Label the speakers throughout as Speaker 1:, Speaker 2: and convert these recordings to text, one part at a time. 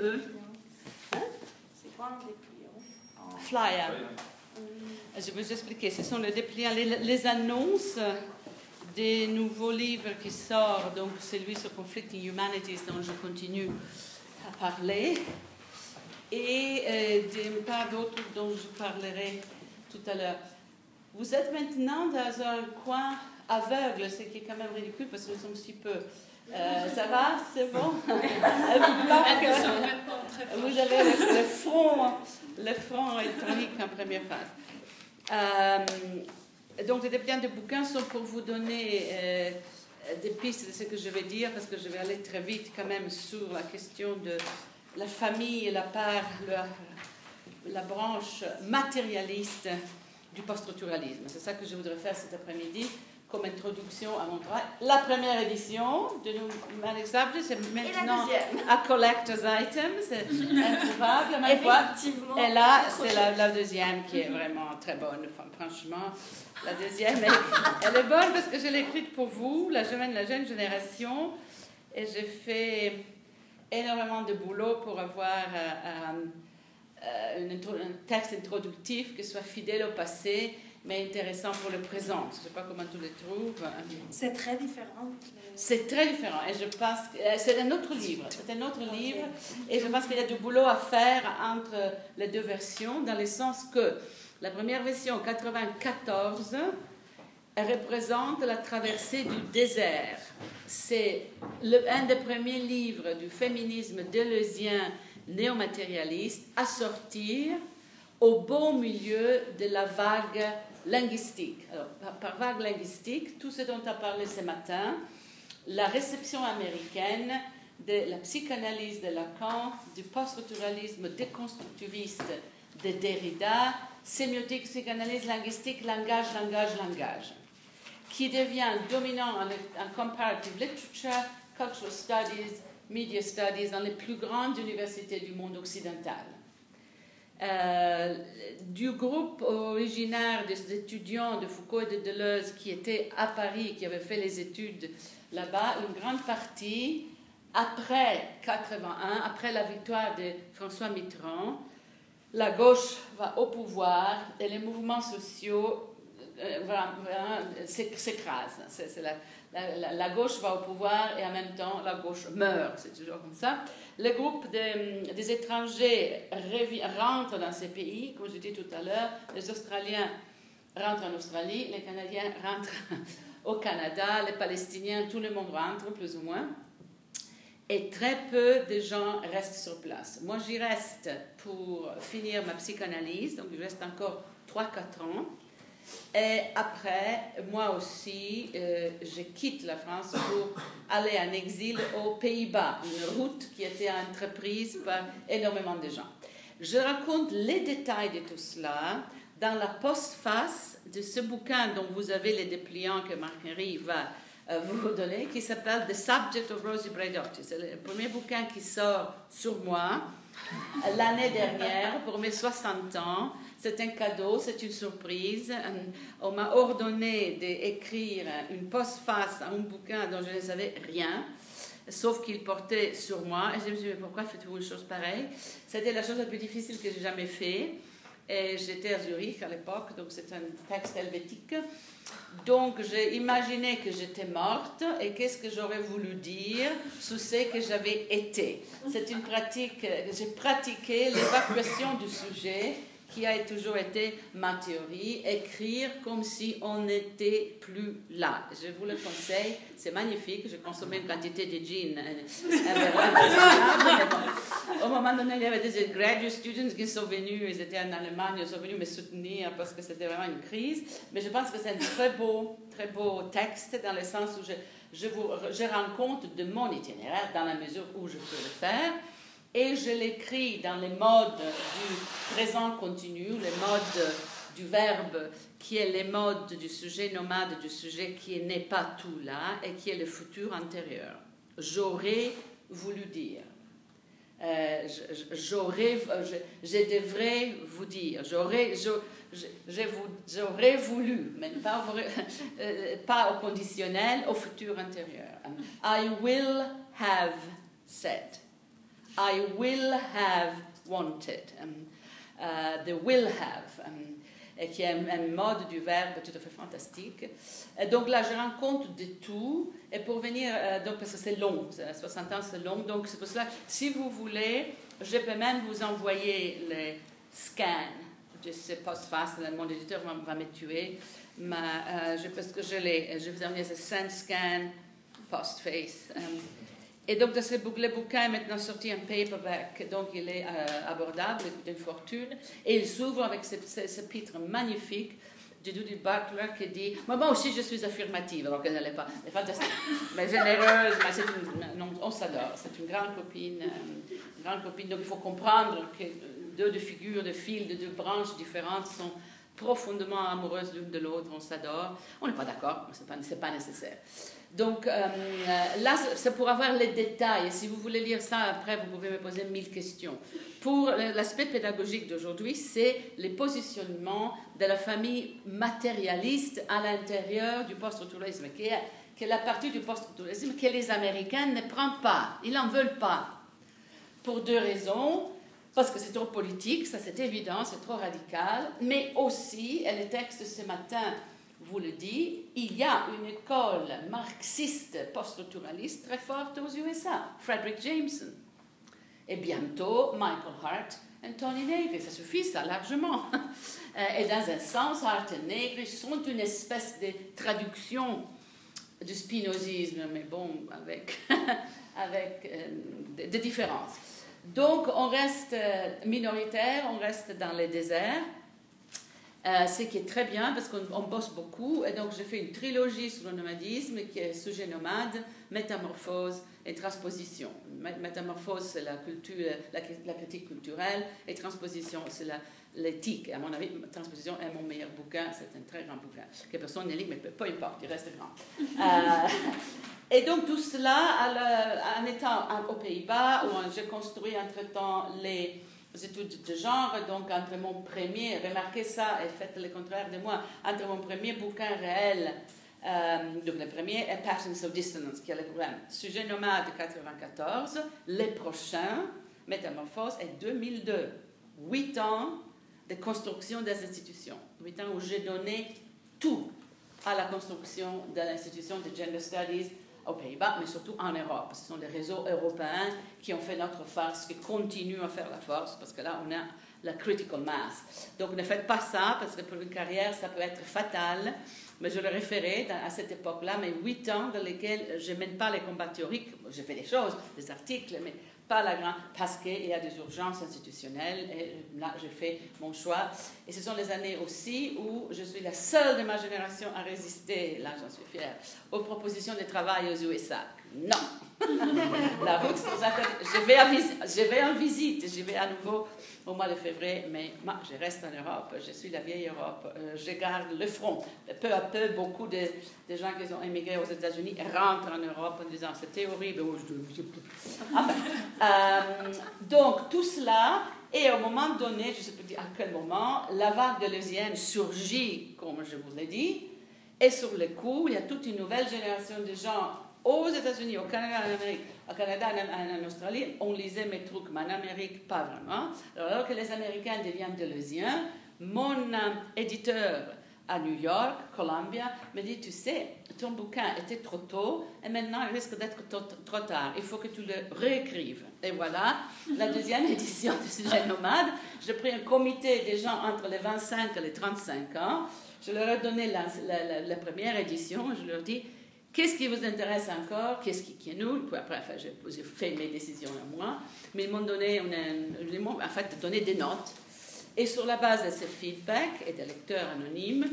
Speaker 1: E. Hein?
Speaker 2: C'est quoi un dépliant? En-
Speaker 1: Flyer. Je vais vous expliquer. Ce sont les dépliants, les, les annonces des nouveaux livres qui sortent. Donc, celui sur Conflicting Humanities dont je continue à parler. Et euh, des pas d'autres dont je parlerai tout à l'heure. Vous êtes maintenant dans un coin aveugle, ce qui est quand même ridicule parce que nous sommes si peu. Euh, ça va? C'est bon? Vous avez le, le front, le front électronique en première phase. Euh, donc, les dépliants de bouquins sont pour vous donner euh, des pistes de ce que je vais dire, parce que je vais aller très vite quand même sur la question de la famille et la part, la, la branche matérialiste du post-structuralisme. C'est ça que je voudrais faire cet après-midi comme introduction à mon travail. La première édition de nos manuscrits, c'est maintenant à Collector's Item, c'est introuvable à ma fois.
Speaker 2: Effectivement.
Speaker 1: Et là, c'est la, la deuxième qui est vraiment très bonne. Enfin, franchement, la deuxième, elle, elle est bonne parce que je l'ai écrite pour vous, la jeune, la jeune génération. Et j'ai fait énormément de boulot pour avoir euh, euh, une intro- un texte introductif qui soit fidèle au passé, mais intéressant pour le présent. Je ne sais pas comment tu le trouves.
Speaker 2: C'est très différent.
Speaker 1: C'est très différent et je pense que euh, c'est un autre livre. C'est un autre livre et je pense qu'il y a du boulot à faire entre les deux versions dans le sens que la première version 94 elle représente la traversée du désert. C'est un des premiers livres du féminisme deleuzien néo-matérialiste à sortir au beau milieu de la vague linguistique. Alors, par, vague linguistique, tout ce dont as parlé ce matin, la réception américaine de la psychanalyse de Lacan, du post-structuralisme déconstructiviste de Derrida, sémiotique, psychanalyse linguistique, langage, langage, langage, qui devient dominant en, en comparative literature, cultural studies, media studies dans les plus grandes universités du monde occidental. Euh, du groupe originaire des étudiants de Foucault et de Deleuze qui étaient à Paris, qui avaient fait les études là-bas, une grande partie, après 81, après la victoire de François Mitterrand, la gauche va au pouvoir et les mouvements sociaux euh, s'écrasent. C'est la, la- gauche va au pouvoir et en même temps la gauche meurt. C'est toujours comme ça. Le groupe des, étrangers rentre dans ces pays, comme je dis tout à l'heure. Les Australiens rentrent en Australie, les Canadiens rentrent au Canada, les Palestiniens, tout le monde rentre plus ou moins. Et très peu de gens restent sur place. Moi, j'y reste pour finir ma psychanalyse, donc il reste encore 3-4 ans. Et après, moi aussi, euh, je quitte la France pour aller en exil aux Pays-Bas, une route qui était entreprise par énormément de gens. Je raconte les détails de tout cela dans la postface de ce bouquin dont vous avez les dépliants que Marc-Henri va euh, vous donner, qui s'appelle The Subject of Rosie Braidotti. C'est le premier bouquin qui sort sur moi l'année dernière pour mes 60 ans. C'est un cadeau, c'est une surprise. Euh, On m'a ordonné d'écrire une postface à un bouquin dont je ne savais rien, sauf qu'il portait sur moi. Et je me suis dit, mais pourquoi faites-vous une chose pareille? C'était la chose la plus difficile que j'ai jamais fait. Et j'étais à Zurich à l'époque, donc c'est un texte helvétique. Donc j'ai imaginé que j'étais morte et qu'est-ce que j'aurais voulu dire sur ce que j'avais été? C'est une pratique, j'ai pratiqué l'évacuation du sujet qui a toujours été ma théorie, écrire comme si on n'était plus là. Je vous le conseille, c'est magnifique. J'ai consommé une quantité de gin. euh, Au moment donné, il y avait des graduate students qui sont venus, ils étaient en Allemagne, ils sont venus me soutenir parce que c'était vraiment une crise. Mais je pense que c'est un très beau, très beau texte dans le sens où je, je, vous, je rends compte de mon itinéraire dans la mesure où je peux le faire. Et je l'écris dans les modes du présent continu, les modes du verbe qui est les modes du sujet nomade, du sujet qui n'est pas tout là et qui est le futur antérieur. J'aurais voulu dire. Euh, j'aurais, je, je devrais vous dire, j'aurais, j'aurais voulu, mais pas, euh, pas au conditionnel, au futur antérieur. I will have said. I will have wanted. Um, uh, the will have. Um, qui est un, mode du verbe tout à fait fantastique. Donc là, je rends compte de tout. Et pour venir, euh, donc, parce que c'est long, 60 ans c'est long, donc c'est pour cela, si vous voulez, je peux même vous envoyer les scans de ce post-face, mon éditeur va, me tuer, mais euh, je, parce que je je vous envoyer ce scan post-face. Euh, et donc, de ce, le bouquin est maintenant sorti en paperback, donc il est euh, abordable, d'une fortune. Et il s'ouvre avec ce, ce, pitre magnifique de Judy Butler qui dit Moi, aussi, je suis affirmative, alors qu'elle n'est pas. Elle est fantastique, mais généreuse. Mais une, on s'adore. C'est une grande copine, euh, une grande copine. Donc, il faut comprendre que deux de figures, de fils, de deux branches différentes sont profondément amoureuses l'une de l'autre. On s'adore. On n'est pas d'accord, mais ce n'est pas, pas nécessaire. Donc euh, là, c'est pour avoir les détails. Si vous voulez lire ça après, vous pouvez me poser mille questions. Pour l'aspect pédagogique d'aujourd'hui, c'est les positionnements de la famille matérialiste à l'intérieur du post-structuralisme, qui est, qui est la partie du post-structuralisme que les Américains ne prennent pas. Ils n'en veulent pas. Pour deux raisons. Parce que c'est trop politique, ça c'est évident, c'est trop radical, mais aussi, et le texte ce matin vous le dit, il y a une école marxiste post-structuraliste très forte aux USA, Frederick Jameson. Et bientôt, Michael Hart et Tony Negri, ça suffit ça largement. Euh, et dans un sens, Hart et Negri sont une espèce de traduction du spinozisme, mais bon, avec, euh, des différences. Donc, on reste euh, minoritaire, on reste dans les déserts. Euh, ce qui est très bien parce qu'on bosse beaucoup. Et donc, j'ai fait une trilogie sur le nomadisme qui est sujet nomade, métamorphose et transposition. Métamorphose, c'est la, culture, la, critique culturelle et transposition, c'est l'éthique. À mon avis, transposition est mon meilleur bouquin. C'est un très grand bouquin que personne ne lit, mais peu, importe, il reste grand. Euh, et donc, tout cela en étant aux Pays-Bas, où j'ai construit entre-temps les études de genre, donc entre mon premier, remarquez ça et faites le contraire de moi, entre mon premier bouquin réel, euh, donc le premier est Patterns of Dissonance, qui est le programme Sujet nomade 94, les prochains, Métamorphose, est 2002. Huit ans de construction des institutions. Huit ans où j'ai donné tout à la construction de l'institution de Gender Studies aux Pays-Bas, mais surtout en Europe. Ce sont les réseaux européens qui ont fait notre force, qui continuent à faire la force, parce que là, on a la critical mass. Donc ne faites pas ça, parce que pour une carrière, ça peut être fatal. Mais je le référais à cette époque-là, mais huit ans dans lesquels je ne mène pas les combats théoriques. J'ai fait des choses, des articles, mais pas la grande, parce qu'il y a des urgences institutionnelles. Et là, j'ai fait mon choix. Et ce sont les années aussi où je suis la seule de ma génération à résister, là j'en suis fière, aux propositions de travail aux USA. Non La route je vais, je vais en visite, je vais à nouveau au mois de février, mais moi, je reste en Europe, je suis la vieille Europe, euh, je garde le front. Peu à peu, beaucoup de, gens qui ont émigré aux États-Unis rentrent en Europe en disant c'était horrible. enfin, euh, donc, tout cela, et au moment donné, je ne sais pas à quel moment, la vague de lesbiennes surgit, comme je vous l'ai dit, et sur le coup, il y a toute une nouvelle génération de gens aux États-Unis, au Canada, en en, Australie, on lisait mes trucs, mais en Amérique, pas vraiment. Alors que les Américains deviennent deleuziens, mon euh, éditeur à New York, Columbia, me dit, tu sais, ton bouquin était trop tôt et maintenant il risque d'être trop, tard. Il faut que tu le réécrives. Et voilà, la deuxième édition de Sujet Nomade. J'ai pris un comité des gens entre les 25 et les 35 ans. Je leur ai donné la, la première édition. Je leur dis, Qu'est-ce qui vous intéresse encore? Qu'est-ce qui, est nous? Après, enfin, j'ai fait mes décisions à moi, mais ils m'ont donné, on en fait, donné des notes. Et sur la base de ces feedbacks et des lecteurs anonymes,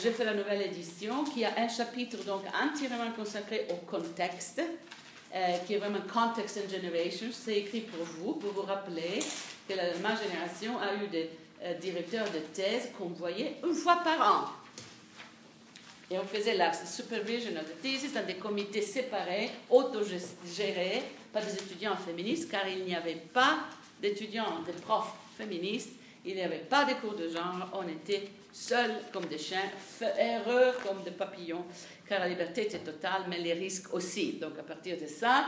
Speaker 1: j'ai fait la nouvelle édition qui a un chapitre donc entièrement consacré au contexte, euh, qui est vraiment Context and Generation. C'est écrit pour vous, pour vous rappeler que ma génération a eu des euh, directeurs de thèse qu'on voyait une fois par an. Et on faisait la supervision of the thesis dans des comités séparés, autogérés par des étudiants féministes, car il n'y avait pas d'étudiants, de profs féministes, il n'y avait pas de cours de genre, on était seuls comme des chiens, heureux comme des papillons, car la liberté était totale, mais les risques aussi. Donc à partir de ça,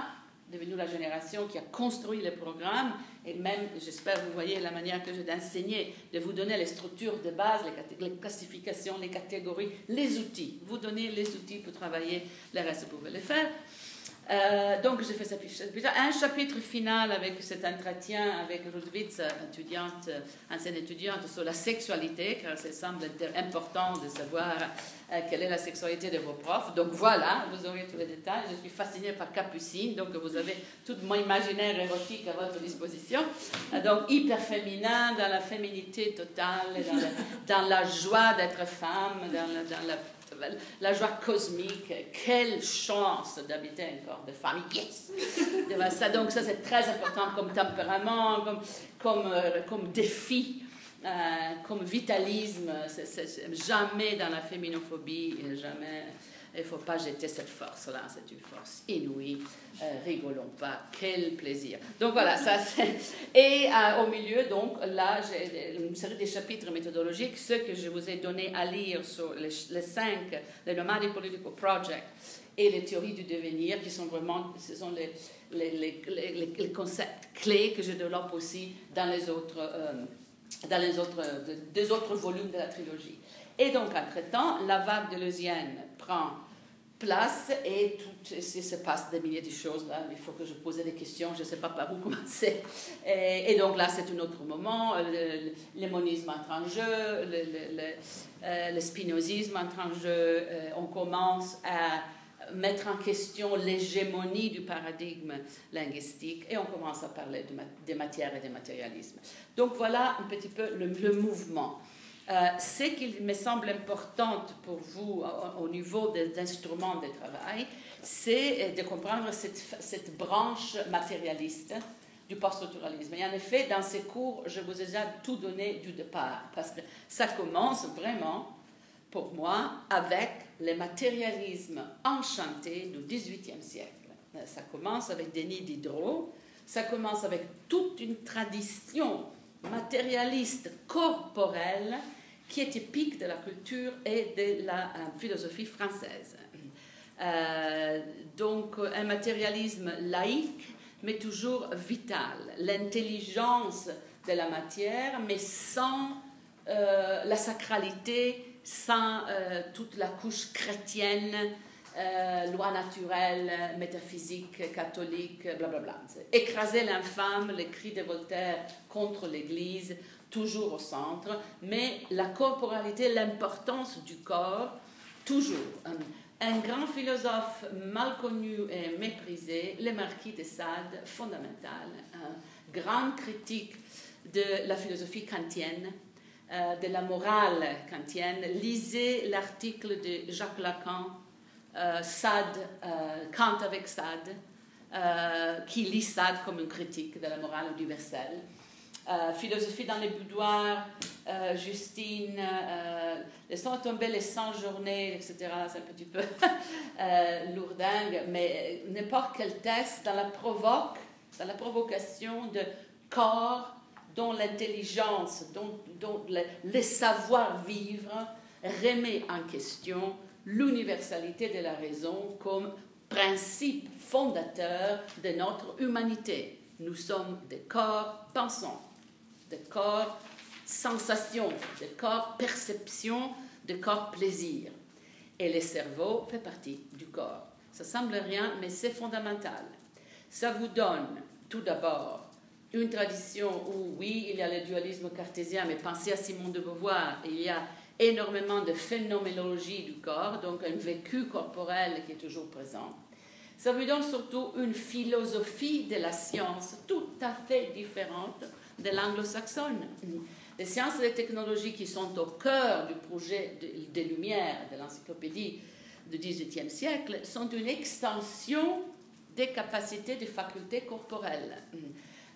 Speaker 1: devenu la génération qui a construit le programme et même, j'espère, vous voyez la manière que j'ai d'enseigner, de vous donner les structures de base, les, classifications, les catégories, les outils. Vous donner les outils pour travailler, le reste, vous pouvez le faire. Euh, donc, j'ai fait un chapitre final avec cet entretien avec Rudwitz, étudiante, ancienne étudiante, sur la sexualité, car ça semble important de savoir euh, quelle est la sexualité de vos profs. Donc voilà, vous aurez tous les détails. Je suis fascinée par Capucine, donc vous avez tout mon imaginaire érotique à votre disposition. Euh, donc hyper féminin, dans la féminité totale, dans, la joie d'être femme, dans la la joie cosmique, quelle chance d'habiter un corps de femme, yes! Ça, Donc ça c'est très important comme tempérament, comme, comme, euh, comme défi, euh, comme vitalisme, jamais dans la féminophobie, jamais il ne faut pas jeter cette force-là, c'est une force inouïe. Euh, rigolons pas, quel plaisir. Donc voilà, ça c'est. Et euh, au milieu, donc là, j'ai une série de chapitres méthodologiques, ceux que je vous ai donné à lire sur les, cinq, le Nomadic Political Project et les théories du devenir, qui sont vraiment, ce sont les, les, les, concepts clés que je développe aussi dans les autres, euh, dans les autres, deux autres volumes de la trilogie. Et donc, entre-temps, la vague de Lausienne prend place et tout, il se passe des milliers de choses. Là, il faut que je pose des questions, je ne sais pas par où commencer. Et, donc là, c'est un autre moment. Le, monisme entre en jeu, le, le, euh, spinozisme entre en jeu. Euh, on commence à mettre en question l'hégémonie du paradigme linguistique et on commence à parler de, des matières et des matérialismes. Donc voilà un petit peu le mouvement. Euh, ce qu'il me semble important pour vous au, niveau des instruments de travail, c'est euh, de comprendre cette, branche matérialiste du post-structuralisme. Et en effet, dans ces cours, je vous ai déjà tout donné du départ, parce que ça commence vraiment, pour moi, avec le matérialisme enchanté du XVIIIe siècle. Euh, ça commence avec Denis Diderot, ça commence avec toute une tradition matérialiste corporelle qui est typique de la culture et de la euh, philosophie française. Euh, donc un matérialisme laïque, mais toujours vital. L'intelligence de la matière, mais sans euh, la sacralité, sans toute la couche chrétienne, loi naturelle, métaphysique, catholique, blablabla. Écraser l'infâme, les cris de Voltaire contre l'Église, toujours au centre, mais la corporalité, l'importance du corps, toujours. Un, grand philosophe mal connu et méprisé, le marquis de Sade, fondamental, grand critique de la philosophie kantienne, euh, de la morale kantienne. Lisez l'article de Jacques Lacan, euh, Sade, euh, Kant avec Sade, qui lit Sade comme une critique de la morale universelle. Euh, philosophie dans les boudoirs, euh, Justine, euh, laissons tomber les 100 journées, etc. C'est un petit peu euh, lourdingue, mais n'importe quel texte dans la provocation de corps dont l'intelligence, dont, dont le, savoir-vivre remet en question l'universalité de la raison comme principe fondateur de notre humanité. Nous sommes des corps pensants de corps sensation, de corps perception, de corps plaisir. Et le cerveau fait partie du corps. Ça semble rien, mais c'est fondamental. Ça vous donne tout d'abord une tradition où, oui, il y a le dualisme cartésien, mais pensez à Simon de Beauvoir, il y a énormément de phénoménologie du corps, donc un vécu corporel qui est toujours présent. Ça vous donne surtout une philosophie de la science tout à fait différente de l'anglo-saxonne. Les sciences et les technologies qui sont au cœur du projet des Lumières, de l'encyclopédie du XVIIIe siècle, sont une extension des capacités des facultés corporelles.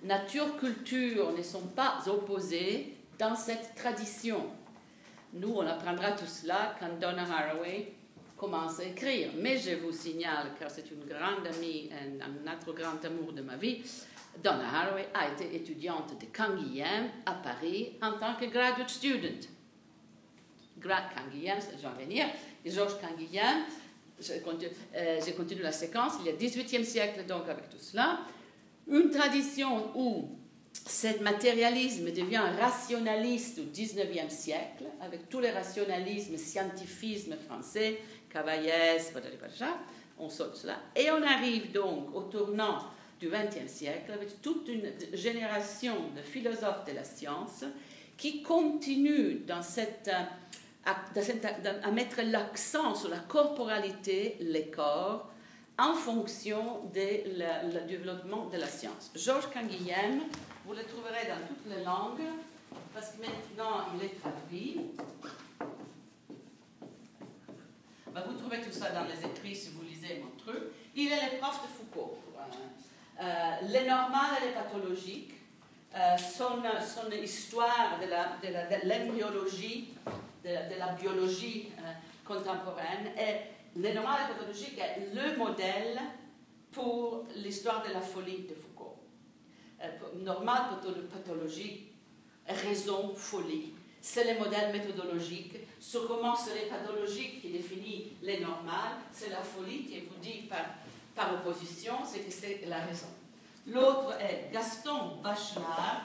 Speaker 1: Nature-culture ne sont pas opposées dans cette tradition. Nous, on apprendra tout cela quand Donna Haraway commence à écrire. Mais je vous signale, car c'est une grande amie, un, un autre grand amour de ma vie, Donna Haraway a été étudiante de Canguilhem à Paris en tant que graduate student. Canguilhem, j'en venir, Georges Canguilhem je continue, euh, je continue la séquence. Il y a 18e siècle, donc, avec tout cela. Une tradition où ce matérialisme devient rationaliste au 19e siècle, avec tous les rationalismes, scientifisme français, Cavaillès, on saute cela. Et on arrive donc au tournant du XXe siècle avec toute une génération de philosophes de la science qui continuent dans cette, à, à mettre l'accent sur la corporalité, les corps, en fonction du développement de la science. Georges Canguilhem, vous le trouverez dans toutes les langues, parce que maintenant il est traduit. Bah, vous trouvez tout ça dans les écrits si vous lisez mon truc. Il est le prof de Foucault. Euh, les normales et les pathologiques, euh, son, histoire de l'embryologie, de, la, de, de, la biologie euh, contemporaine, et les normales et pathologiques est le modèle pour l'histoire de la folie de Foucault. Euh, normal, pathologie, raison, folie. C'est le modèle méthodologique sur comment c'est les pathologiques qui définit les normales, c'est la folie qui vous dit par par opposition, c'est que c'est la raison. L'autre est Gaston Bachelard,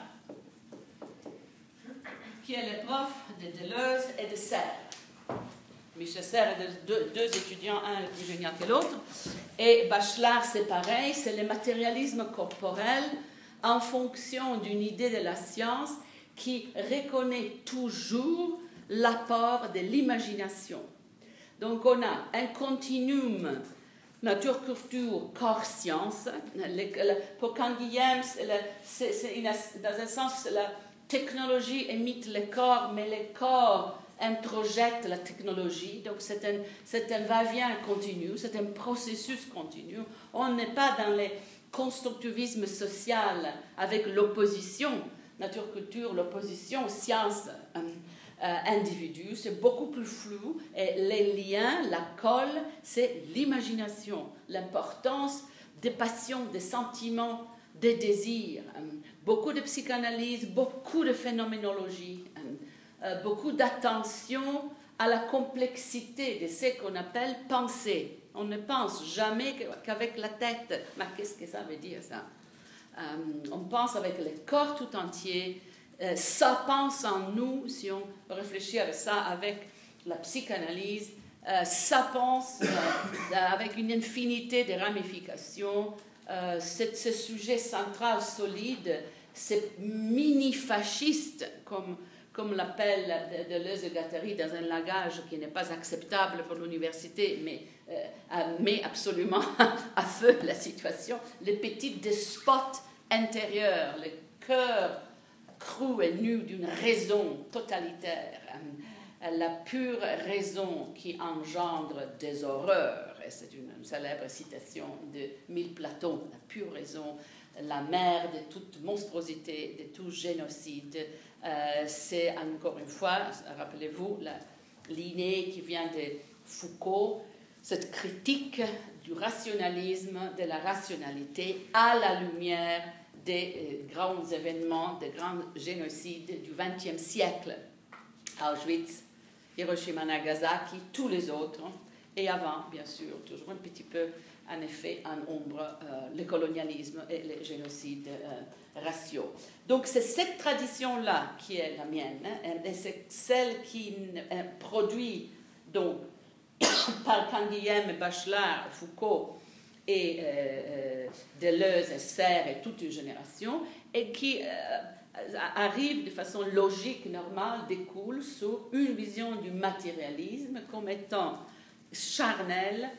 Speaker 1: qui est le prof de Deleuze et de Serre. Michel Serre deux, étudiants, un plus génial que l'autre. Et Bachelard, c'est pareil, c'est le matérialisme corporel en fonction d'une idée de la science qui reconnaît toujours l'apport de l'imagination. Donc on a un continuum nature, culture, corps, science. Pour Canguilhem, c'est dans un sens, la technologie imite le corps, mais le corps introjette la technologie. Donc c'est un, un va-vient continu, c'est un processus continu. On n'est pas dans le constructivisme social avec l'opposition nature-culture, l'opposition science. Euh, euh, individu, c'est beaucoup plus flou et les liens, la colle, c'est l'imagination, l'importance des passions, des sentiments, des désirs. Euh, beaucoup de psychanalyse, beaucoup de phénoménologie, euh, beaucoup d'attention à la complexité de ce qu'on appelle penser. On ne pense jamais qu'avec la tête. Mais qu'est-ce que ça veut dire ça? On pense avec le corps tout entier, euh, ça pense en nous, si on réfléchit à ça avec la psychanalyse, euh, ça pense euh, avec une infinité de ramifications. ce sujet central, solide, c'est mini-fasciste, comme, comme l'appelle Deleuze et Gattari dans un langage qui n'est pas acceptable pour l'université, mais met absolument à feu la situation. Les petits despotes intérieurs, le cœur cru et nu d'une raison totalitaire, euh, la pure raison qui engendre des horreurs. Et c'est une célèbre citation de Mille Platon, la pure raison, la mère de toute monstruosité, de tout génocide. Euh, c'est encore une fois, rappelez-vous, l'inné qui vient de Foucault, cette critique du rationalisme, de la rationalité à la lumière des euh, grands événements, des grands génocides du XXe siècle. Auschwitz, Hiroshima, Nagasaki, tous les autres, et avant, bien sûr, toujours un petit peu, en effet, en ombre, euh, le colonialisme et les génocides euh, raciaux. Donc c'est cette tradition-là qui est la mienne, hein, et c'est celle qui produit, donc, par Canguilhem, Bachelard, Foucault, et euh, euh, Deleuze, Serre et toute une génération, et qui euh, arrive de façon logique, normale, découle sur une vision du matérialisme comme étant charnel,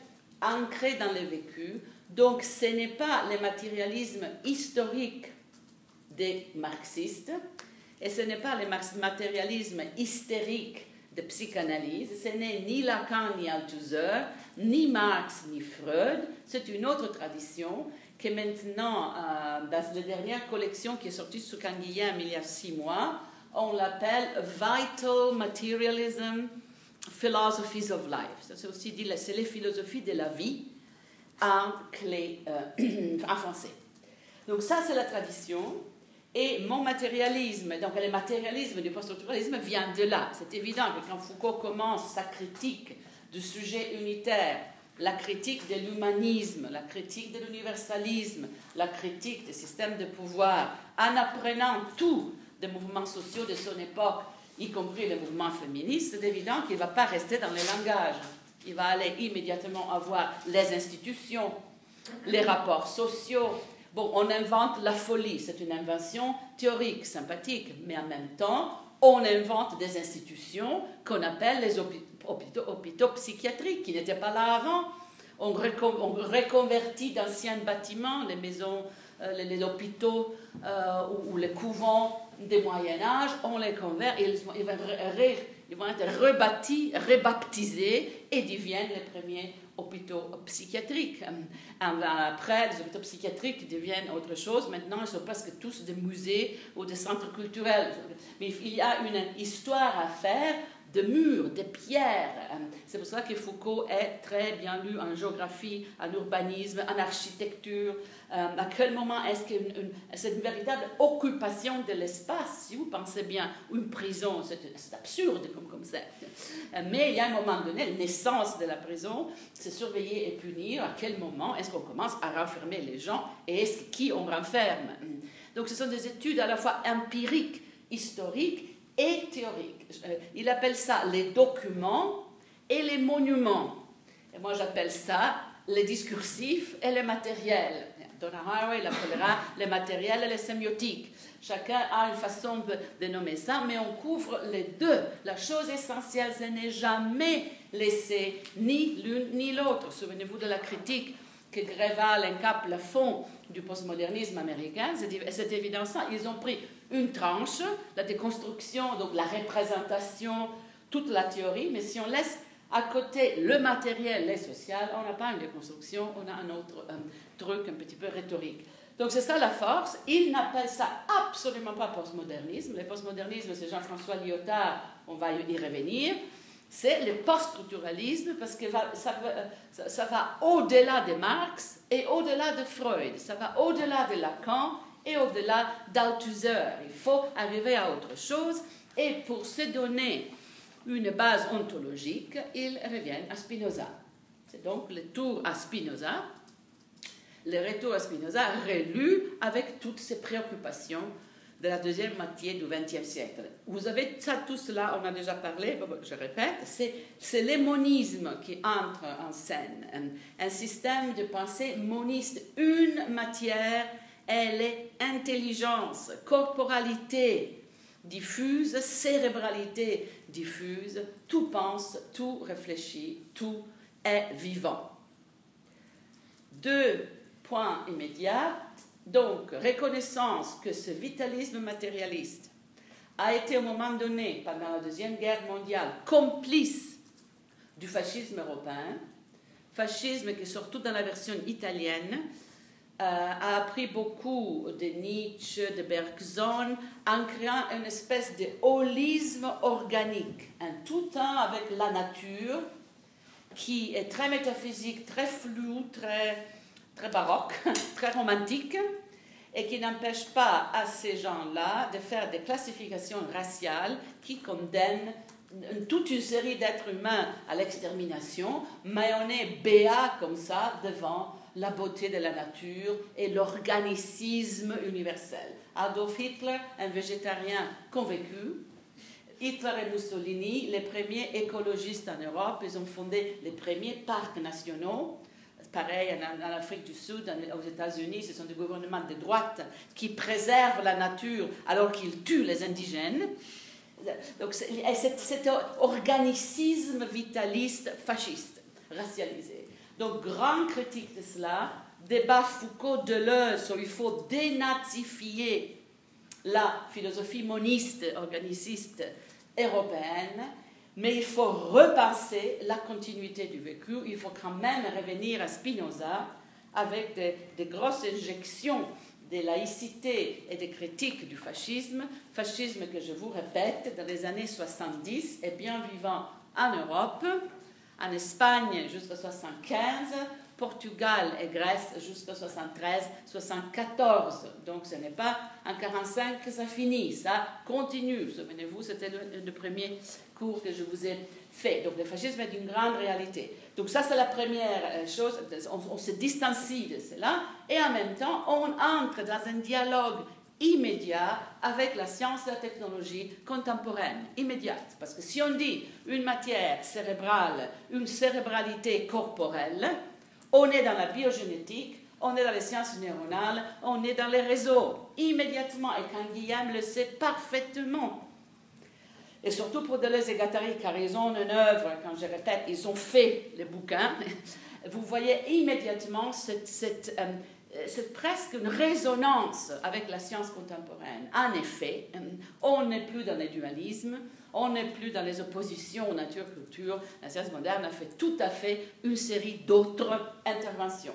Speaker 1: ancré dans le vécu. Donc ce n'est pas le matérialisme historique des marxistes, et ce n'est pas le matérialisme hystérique de psychanalyse, ce n'est ni Lacan ni Althusser, ni Marx ni Freud, c'est une autre tradition qui maintenant, euh, dans la dernière collection qui est sortie sur Canguilhem il y a six mois, on l'appelle Vital Materialism Philosophies of Life. C'est aussi dit, c'est les philosophies de la vie en, clé, euh, en français. Donc ça, c'est la tradition. Et mon matérialisme, donc le matérialisme du post-structuralisme vient de là. C'est évident que quand Foucault commence sa critique du sujet unitaire la critique de l'humanisme, la critique de l'universalisme, la critique des systèmes de pouvoir, en apprenant tout des mouvements sociaux de son époque, y compris les mouvements féministes, c'est évident qu'il ne va pas rester dans les langages. Il va aller immédiatement avoir les institutions, les rapports sociaux. Bon, on invente la folie, c'est une invention théorique, sympathique, mais en même temps, on invente des institutions qu'on appelle les hôpitaux, psychiatriques, qui n'étaient pas là avant. On, reconvertit d'anciens bâtiments, les maisons, euh, les, hôpitaux euh, ou, les couvents des Moyen Âge, on les convertit, ils, vont, être rebâtis, rebaptisés et deviennent les premiers hôpitaux psychiatriques. Après, les hôpitaux psychiatriques deviennent autre chose. Maintenant, ils sont presque tous des musées ou des centres culturels. Mais il y a une histoire à faire de murs, de pierres. C'est pour ça que Foucault est très bien lu en géographie, en urbanisme, en architecture. Euh, à quel moment est-ce que c'est une véritable occupation de l'espace, si vous pensez bien, une prison, c'est absurde comme concept. Euh, mais il y a un moment donné, la naissance de la prison, c'est surveiller et punir. À quel moment est-ce qu'on commence à renfermer les gens et qui on renferme? Donc ce sont des études à la fois empiriques, historiques et théoriques. Euh, il appelle ça les documents et les monuments. Et moi j'appelle ça les discursifs et les matériels. Donna Haraway l'appellera les matériels et les sémiotiques. Chacun a une façon de, nommer ça, mais on couvre les deux. La chose essentielle, ce n'est jamais laisser ni l'une ni l'autre. Souvenez-vous de la critique que Gréval encape le fond du postmodernisme américain. C'est évident ça. Ils ont pris une tranche, la déconstruction, donc la représentation, toute la théorie, mais si on laisse à côté le matériel, les social, on n'a pas une déconstruction, on a un autre truc un petit peu rhétorique. Donc c'est ça la force. Il n'appelle ça absolument pas postmodernisme. Le postmodernisme, c'est Jean-François Lyotard, on va y revenir. C'est le post-structuralisme parce que ça va au-delà de Marx et au-delà de Freud. Ça va au-delà de Lacan et au-delà d'Althusser. Il faut arriver à autre chose. Et pour se donner une base ontologique, ils reviennent à Spinoza. C'est donc le tour à Spinoza, le retour à Spinoza relu avec toutes ces préoccupations de la deuxième moitié du XXe siècle. Vous avez tout cela, on a déjà parlé, je répète, c'est l'émonisme qui entre en scène, un, système de pensée moniste, une matière, elle est intelligence, corporalité diffuse, cérébralité diffuse, tout pense, tout réfléchit, tout est vivant. Deux points immédiats. Donc, reconnaissance que ce vitalisme matérialiste a été au moment donné, pendant la Deuxième Guerre mondiale, complice du fascisme européen, fascisme qui, surtout dans la version italienne, a appris beaucoup de Nietzsche, de Bergson, en créant une espèce de holisme organique, un tout temps avec la nature, qui est très métaphysique, très flou, très très baroque, très romantique, et qui n'empêche pas à ces gens-là de faire des classifications raciales qui condamnent toute une série d'êtres humains à l'extermination, mais on est béat comme ça devant la beauté de la nature et l'organicisme universel. Adolf Hitler, un végétarien convaincu, Hitler et Mussolini, les premiers écologistes en Europe, ils ont fondé les premiers parcs nationaux pareil en, Afrique du Sud, aux États-Unis, ce sont des gouvernements de droite qui préservent la nature alors qu'ils tuent les indigènes. Donc cet organicisme vitaliste fasciste, racialisé. Donc grand critique de cela, débat Foucault-Deleuze où il faut dénazifier la philosophie moniste, organiciste européenne mais il faut repenser la continuité du vécu. Il faut quand même revenir à Spinoza avec des, grosses injections de laïcité et de critiques du fascisme. Fascisme que, je vous répète, dans les années 70 est bien vivant en Europe, en Espagne jusqu'en 75, Portugal et Grèce jusqu'en 73-74. Donc ce n'est pas en 45 que ça finit, ça continue. Souvenez-vous, c'était le, premier cours que je vous ai fait. Donc le fascisme est une grande réalité. Donc ça, c'est la première euh, chose. On se distancie de cela et en même temps, on entre dans un dialogue immédiat avec la science et la technologie contemporaine, immédiate. Parce que si on dit une matière cérébrale, une cérébralité corporelle, on est dans la biogénétique, on est dans les sciences neuronales, on est dans les réseaux, immédiatement. Et quand Guillaume le sait parfaitement. Et surtout pour Deleuze et Gattari, car ils ont une œuvre, quand je répète, ils ont fait les bouquins, vous voyez immédiatement cette, euh, c'est presque une résonance avec la science contemporaine. En effet, euh, on n'est plus dans le dualisme, on n'est plus dans les oppositions nature-culture. La science moderne a fait tout à fait une série d'autres interventions.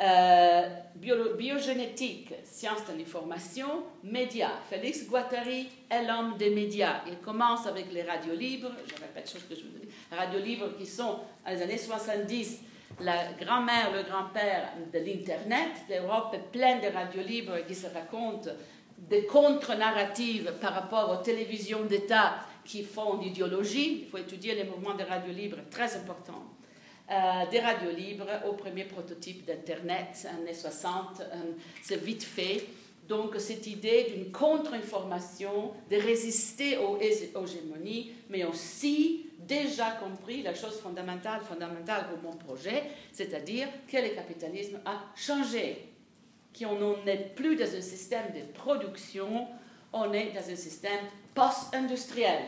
Speaker 1: Euh, biogénétique, science de l'information, médias. Félix Guattari est l'homme des médias. Il commence avec les radios libres, je répète chose que je vous dis, radios libres qui sont, dans les années 70, la grand-mère, le grand-père de l'Internet. L'Europe est pleine de radios libres qui se racontent des contre-narratives par rapport aux télévisions d'État qui font d'idéologie. Il faut étudier les mouvements de radios libres, très important. Euh, des radios libres au premier prototype d'Internet, années 60, euh, c'est vite fait. Donc cette idée d'une contre-information, de résister aux hégémonies, mais aussi déjà compris la chose fondamentale, fondamentale pour mon projet, c'est-à-dire que le capitalisme a changé, qu'on n'est plus dans un système de production, on est dans un système post-industriel.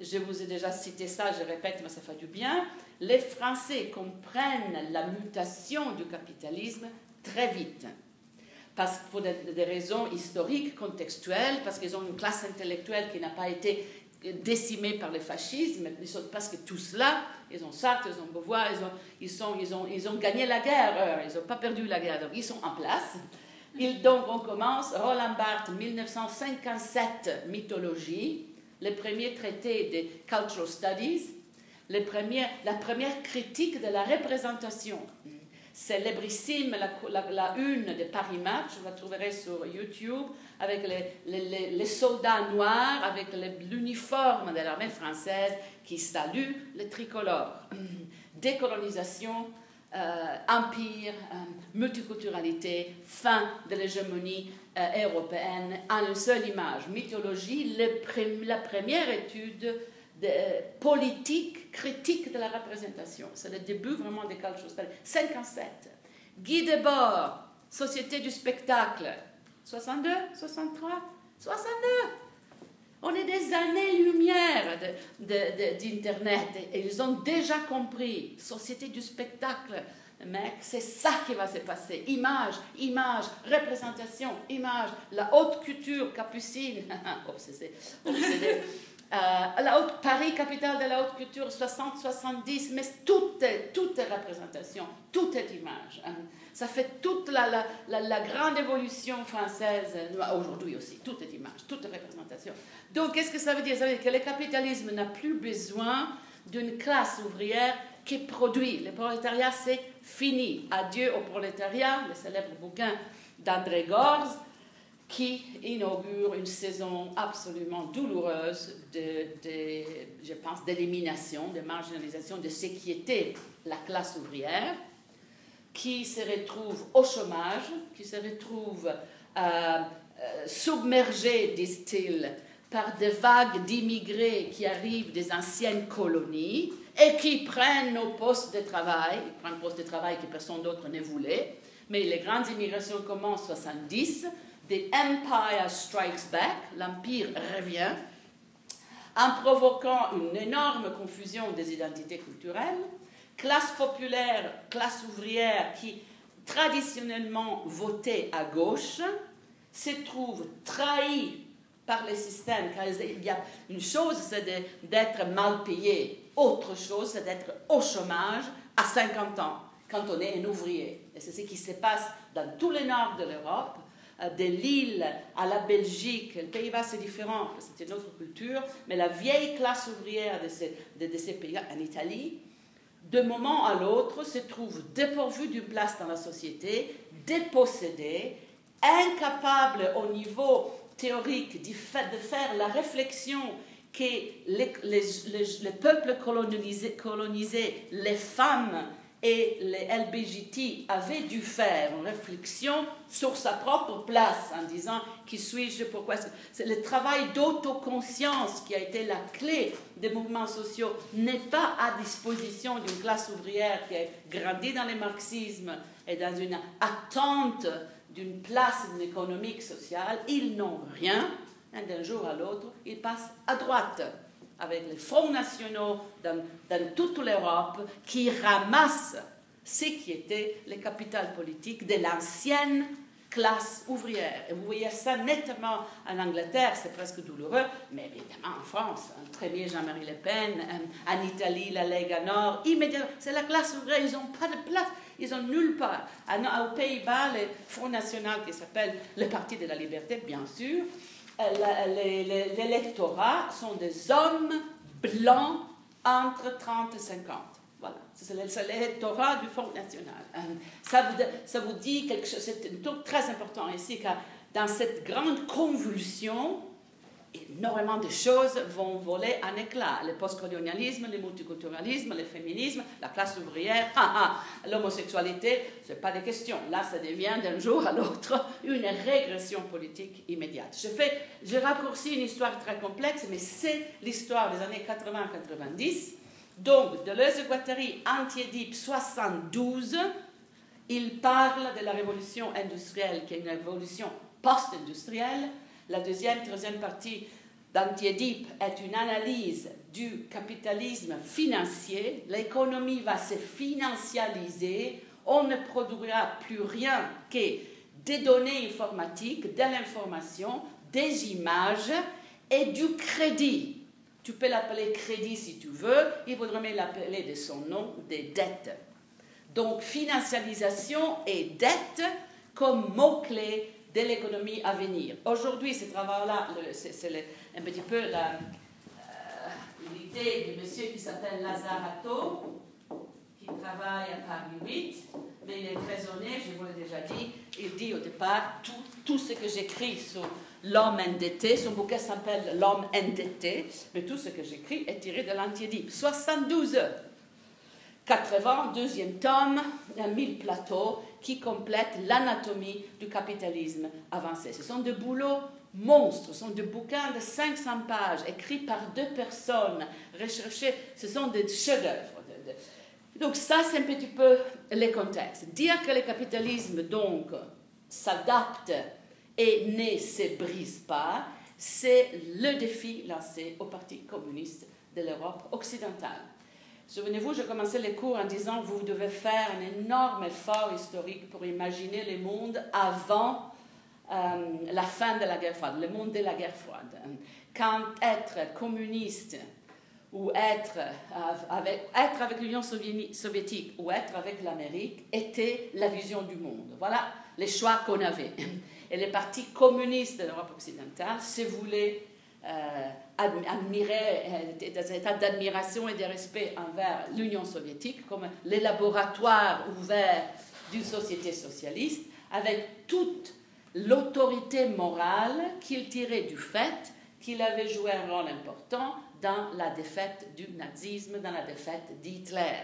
Speaker 1: Je vous ai déjà cité ça, je répète, mais ça fait du bien. Les Français comprennent la mutation du capitalisme très vite. Parce, pour des, raisons historiques, contextuelles, parce qu'ils ont une classe intellectuelle qui n'a pas été décimés par le fascisme, parce que tous là, ils ont Sartre, ils ont Beauvoir, ils ont, ils, ont, ils ont gagné la guerre, ils n'ont pas perdu la guerre, donc ils sont en place. Ils, donc on commence, Roland Barthes, 1957, mythologie, le premier traité des Cultural Studies, la première critique de la représentation célébrissime, la, la, une de Paris Match, vous la trouverez sur YouTube, avec les, les, soldats noirs, avec l'uniforme de l'armée française qui salue le tricolore. Décolonisation, euh, empire, euh, multiculturalité, fin de l'hégémonie euh, européenne en une seule image. Mythologie, la première étude de, politique, critique de la représentation. C'est le début vraiment des Cultural Studies. 57. Guy Debord, Société du spectacle. 62, 63, 62. On est des années-lumière d'Internet et ils ont déjà compris. Société du spectacle. Mec, c'est ça qui va se passer. Image, image, représentation, image, la haute culture capucine. obsédé, obsédé. Euh, la haute, Paris, capitale de la haute culture, 60-70, mais tout est, tout est représentation, tout est image. Hein. Ça fait toute la, grande évolution française, euh, aujourd'hui aussi, tout est image, toute représentation. Donc, qu'est-ce que ça veut dire? Ça veut dire que le capitalisme n'a plus besoin d'une classe ouvrière qui produit. Le prolétariat, c'est fini. Adieu au prolétariat, le célèbre bouquin d'André Gorz qui inaugure une saison absolument douloureuse de, je pense, d'élimination, de marginalisation de ce qui était la classe ouvrière, qui se retrouve au chômage, qui se retrouve euh, euh, submergée, disent-ils, par des vagues d'immigrés qui arrivent des anciennes colonies et qui prennent nos postes de travail, prennent postes de travail que personne d'autre ne voulait, mais les grandes immigrations commencent en 70, The Empire Strikes Back, l'Empire revient, en provoquant une énorme confusion des identités culturelles, classe populaire, classe ouvrière qui traditionnellement votait à gauche, se trouve trahie par les systèmes, car il y a une chose, c'est d'être mal payé, autre chose, c'est d'être au chômage à 50 ans, quand on est un ouvrier. Et c'est ce qui se passe dans tous les nord de l'Europe, de l'île à la Belgique, le Pays-Bas c'est différent, c'est une autre culture, mais la vieille classe ouvrière de ces, de, ces pays-là, en Italie, de moment à l'autre, se trouvent dépourvus d'une place dans la société, dépossédés, incapables au niveau théorique de faire la réflexion que les, peuples colonisés, colonisés, les femmes et les LBGT avaient dû faire une réflexion sur sa propre place en disant qui suis-je, pourquoi c'est le travail d'autoconscience qui a été la clé des mouvements sociaux n'est pas à disposition d'une classe ouvrière qui a grandi dans le marxisme et dans une attente d'une place économique sociale, ils n'ont rien. D'un jour à l'autre, ils passent à droite avec les fonds nationaux dans, toute l'Europe qui ramassent ce qui était le capital politique de l'ancienne classe ouvrière. Et vous voyez ça nettement en Angleterre, c'est presque douloureux, mais évidemment en France, en très bien Jean-Marie Le Pen, en Italie, la Lega Nord, immédiatement, c'est la classe ouvrière, ils n'ont pas de place, ils n'ont nulle part. Aux Pays-Bas, le Front National qui s'appelle le Parti de la Liberté, bien sûr, l'électorat sont des hommes blancs entre 30 et 50. Voilà, c'est l'électorat du Front National. Euh, ça vous dit quelque chose, c'est un truc très important ici, car dans cette grande convulsion, énormément de choses vont voler en éclat. Le postcolonialisme, le multiculturalisme, le féminisme, la classe ouvrière, ah, ah, l'homosexualité, ce n'est pas des questions. Là, ça devient d'un jour à l'autre une régression politique immédiate. Je fais, je raccourcis une histoire très complexe, mais c'est l'histoire des années 80-90. Donc, Deleuze Guattari, Antiédipe 72, il parle de la révolution industrielle, qui est une révolution post-industrielle, la deuxième, troisième partie d'Antiédipe est une analyse du capitalisme financier. L'économie va se financialiser. On ne produira plus rien que des données informatiques, de l'information, des images et du crédit. Tu peux l'appeler crédit si tu veux, il faudrait même l'appeler de son nom des dettes. Donc financialisation et dette comme mots-clés de l'économie à venir. Aujourd'hui, ce travail-là, c'est un petit peu euh, l'idée du monsieur qui s'appelle Lazarato, qui travaille à Paris 8, mais il est honnête, je vous l'ai déjà dit. Il dit au départ tout, tout ce que j'écris sur l'homme endetté, son bouquin s'appelle L'homme endetté, mais tout ce que j'écris est tiré de l'antiédipe. 72 heures. 80, deuxième tome, 1000 plateaux, qui complètent l'anatomie du capitalisme avancé. Ce sont des boulots monstres, ce sont des bouquins de 500 pages écrits par deux personnes, recherchés, ce sont des chefs-d'œuvre. Donc ça, c'est un petit peu le contexte. Dire que le capitalisme, donc, s'adapte et ne se brise pas, c'est le défi lancé au Parti communiste de l'Europe occidentale. Souvenez-vous, je commençais les cours en disant vous devez faire un énorme effort historique pour imaginer le monde avant euh, la fin de la guerre froide, le monde de la guerre froide. Quand être communiste ou être avec l'Union soviétique ou être avec l'Amérique était la vision du monde. Voilà les choix qu'on avait. Et les partis communistes de l'Europe occidentale se voulaient euh, admirer, euh, dans un état d'admiration et de respect envers l'Union soviétique comme le laboratoire ouvert d'une société socialiste, avec toute l'autorité morale qu'il tirait du fait qu'il avait joué un rôle important dans la défaite du nazisme, dans la défaite d'Hitler,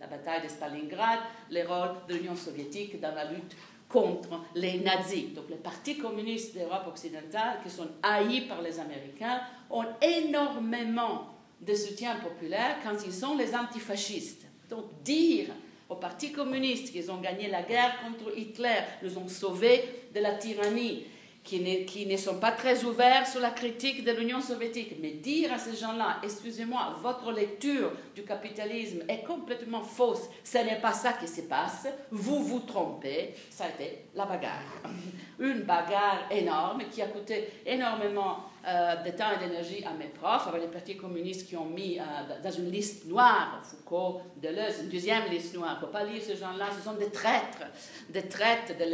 Speaker 1: la bataille de Stalingrad, le rôle de l'Union soviétique dans la lutte contre les nazis. Donc les partis communistes d'Europe occidentale, qui sont haïs par les Américains, ont énormément de soutien populaire quand ils sont les antifascistes. Donc dire aux partis communistes qu'ils ont gagné la guerre contre Hitler, nous ont sauvés de la tyrannie, qui ne, sont pas très ouverts sur la critique de l'Union soviétique. Mais dire à ces gens-là, excusez-moi, votre lecture du capitalisme est complètement fausse, ce n'est pas ça qui se passe, vous vous trompez, ça a été la bagarre. Une bagarre énorme qui a coûté énormément euh, de temps et d'énergie à mes profs, avec les partis communistes qui ont mis euh, dans une liste noire, Foucault, Deleuze, une deuxième liste noire. Il ne faut pas lire ces gens-là, ce sont des traîtres, des traîtres de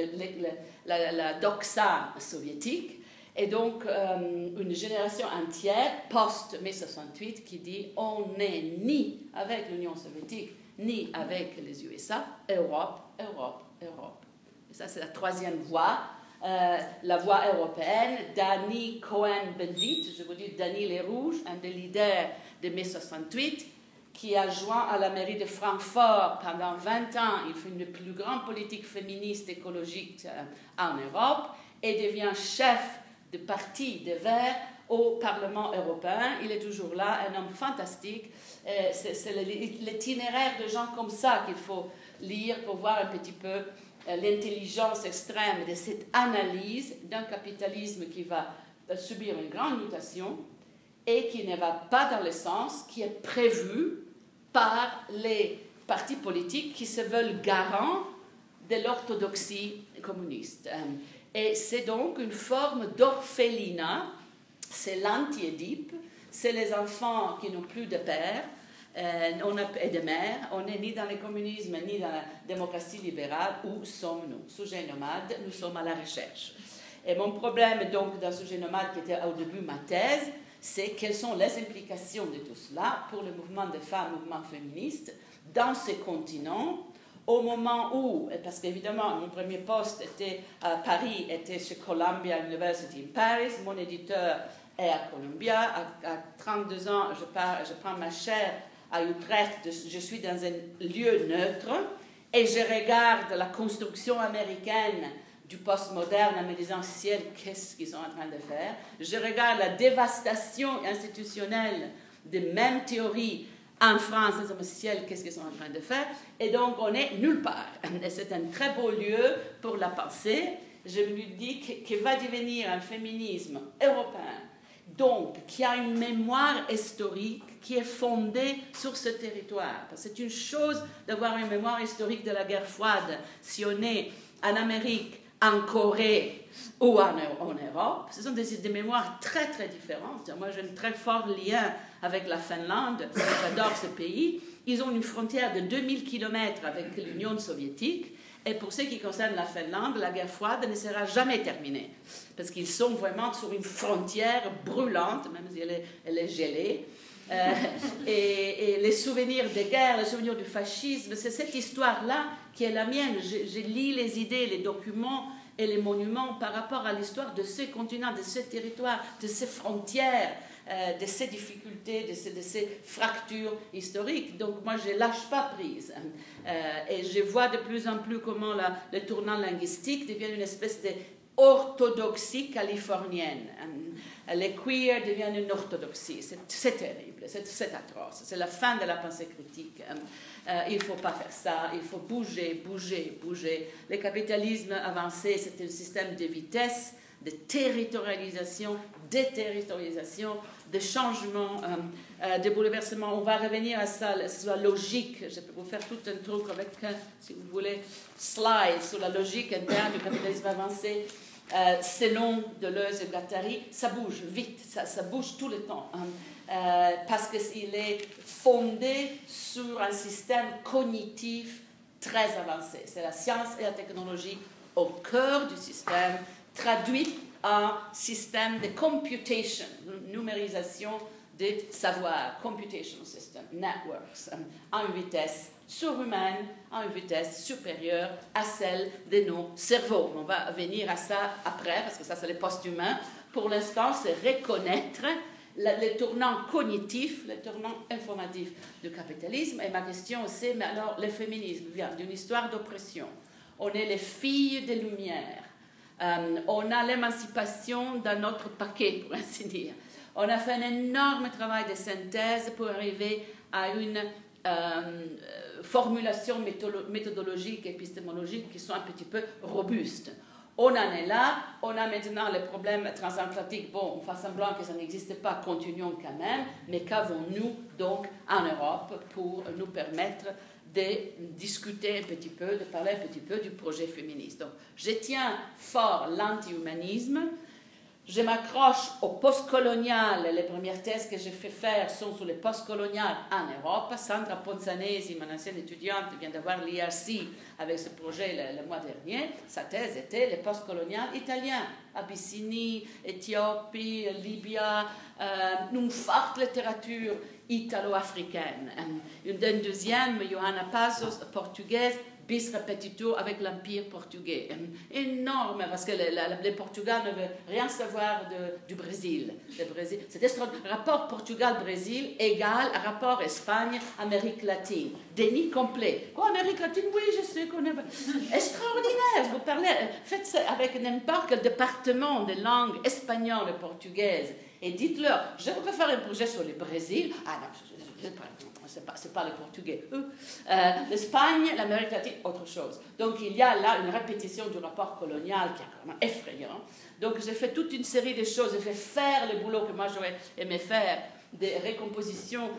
Speaker 1: la, la, doxa soviétique. Et donc, euh, une génération entière, post-mai 68, qui dit on n'est ni avec l'Union soviétique, ni avec les USA. Europe, Europe, Europe. Et ça, c'est la troisième voie. Euh, la voie européenne, Danny Cohen-Bendit, je vous dis Danny Les Rouges, un des leaders de mai 68, qui a joint à la mairie de Francfort pendant 20 ans. Il fait une des plus grandes politiques féministes écologiques euh, en Europe et devient chef de parti des Verts au Parlement européen. Il est toujours là, un homme fantastique. Euh, c'est l'itinéraire de gens comme ça qu'il faut lire pour voir un petit peu euh, l'intelligence extrême de cette analyse d'un capitalisme qui va subir une grande mutation et qui ne va pas dans le sens qui est prévu par les partis politiques qui se veulent garants de l'orthodoxie communiste. Et c'est donc une forme d'orphelinat, c'est l'anti-Édipe, c'est les enfants qui n'ont plus de père euh, et de mère. On n'est ni dans le communisme ni dans la démocratie libérale. Où sommes-nous? Sujet nomade, nous sommes à la recherche. Et mon problème, donc, dans Sujet nomade, qui était au début ma thèse, c'est quelles sont les implications de tout cela pour le mouvement des femmes, mouvement féministe, dans ces continents au moment où, parce qu'évidemment, mon premier poste était à Paris, était chez Columbia University in Paris, mon éditeur est à Columbia, à, 32 ans, je, je prends ma chaire à Utrecht, je suis dans un lieu neutre et je regarde la construction américaine du postmoderne en me disant, ciel, qu'est-ce qu'ils sont en train de faire? Je regarde la dévastation institutionnelle des mêmes théories en France, dans ciel, qu'est-ce qu'ils sont en train de faire? Et donc, on est nulle part. Et c'est un très beau lieu pour la pensée. Je me dis qu'il va devenir un féminisme européen, donc qui a une mémoire historique qui est fondée sur ce territoire. C'est une chose d'avoir une mémoire historique de la guerre froide si on est en Amérique, en Corée ou en, Europe. Ce sont des, mémoires très très différentes. Moi j'ai un très fort lien avec la Finlande, j'adore ce pays. Ils ont une frontière de 2000 km avec l'Union soviétique. Et pour ce qui concerne la Finlande, la guerre froide ne sera jamais terminée. Parce qu'ils sont vraiment sur une frontière brûlante, même si elle est, gelée. Euh, et, les souvenirs des guerres, les souvenirs du fascisme, c'est cette histoire-là qui est la mienne. Je, lis les idées, les documents et les monuments par rapport à l'histoire de ce continent, de ce territoire, de ces frontières, euh, de ces difficultés, de ces, fractures historiques. Donc moi, je lâche pas prise. Euh, et je vois de plus en plus comment le tournant linguistique devient une espèce de orthodoxie californienne. Les queer deviennent une orthodoxie. C'est terrible, c'est atroce. C'est la fin de la pensée critique. Euh, il ne faut pas faire ça, il faut bouger, bouger, bouger. Le capitalisme avancé, c'est un système de vitesse, de territorialisation, déterritorialisation, de changement, euh, euh, de bouleversement. On va revenir à ça, sur la logique. Je peux vous faire tout un truc avec, si vous voulez, slide sur la logique interne du capitalisme avancé. Euh, selon Deleuze et Guattari, ça bouge vite, ça, ça bouge tout le temps, hein. Euh, parce qu'il est fondé sur un système cognitif très avancé. C'est la science et la technologie au cœur du système, traduit en système de computation, numérisation des savoirs, computation system, networks, en vitesse surhumaine à une vitesse supérieure à celle de nos cerveaux. On va venir à ça après, parce que ça, c'est le post-humain. Pour l'instant, c'est reconnaître les tournants cognitifs, les tournants informatifs du capitalisme. Et ma question, c'est, mais alors, le féminisme vient d'une histoire d'oppression. On est les filles des Lumières. Euh, on a l'émancipation dans notre paquet, pour ainsi dire. On a fait un énorme travail de synthèse pour arriver à une euh, formulations méthodologiques, épistémologiques qui sont un petit peu robustes. On en est là, on a maintenant les problèmes transatlantiques. Bon, on fait semblant que ça n'existe pas, continuons quand même, mais qu'avons-nous donc en Europe pour nous permettre de discuter un petit peu, de parler un petit peu du projet féministe? Donc, je tiens fort l'anti-humanisme, Je m'accroche au postcolonial. Les premières thèses que j'ai fait faire sont sur le postcolonial en Europe. Sandra Ponzanesi, mon ancienne étudiante, vient d'avoir l'IRC avec ce projet le, mois dernier. Sa thèse était le postcolonial italien. Abyssinie, Éthiopie, Libye, euh, une forte littérature italo-africaine. Une deuxième, Johanna Pazos, portugaise, bis repetito avec l'Empire portugais. Énorme, parce que les, Portugais ne veulent rien savoir du Brésil. Brésil c'est rapport Portugal-Brésil égal rapport Espagne-Amérique latine. Déni complet. Quoi, Amérique latine? Oui, je sais qu'on est... Extraordinaire Vous parlez, faites ça avec n'importe quel département de langue espagnole et portugaise et dites-leur, je voudrais faire un projet sur le Brésil. Ah non, pas c'est pas, pas les Portugais, eux. L'Espagne, l'Amérique latine, autre chose. Donc il y a là une répétition du rapport colonial qui est même effrayant. Donc j'ai fait toute une série de choses, j'ai fait faire le boulot que moi j'aurais aimé faire, des récompositions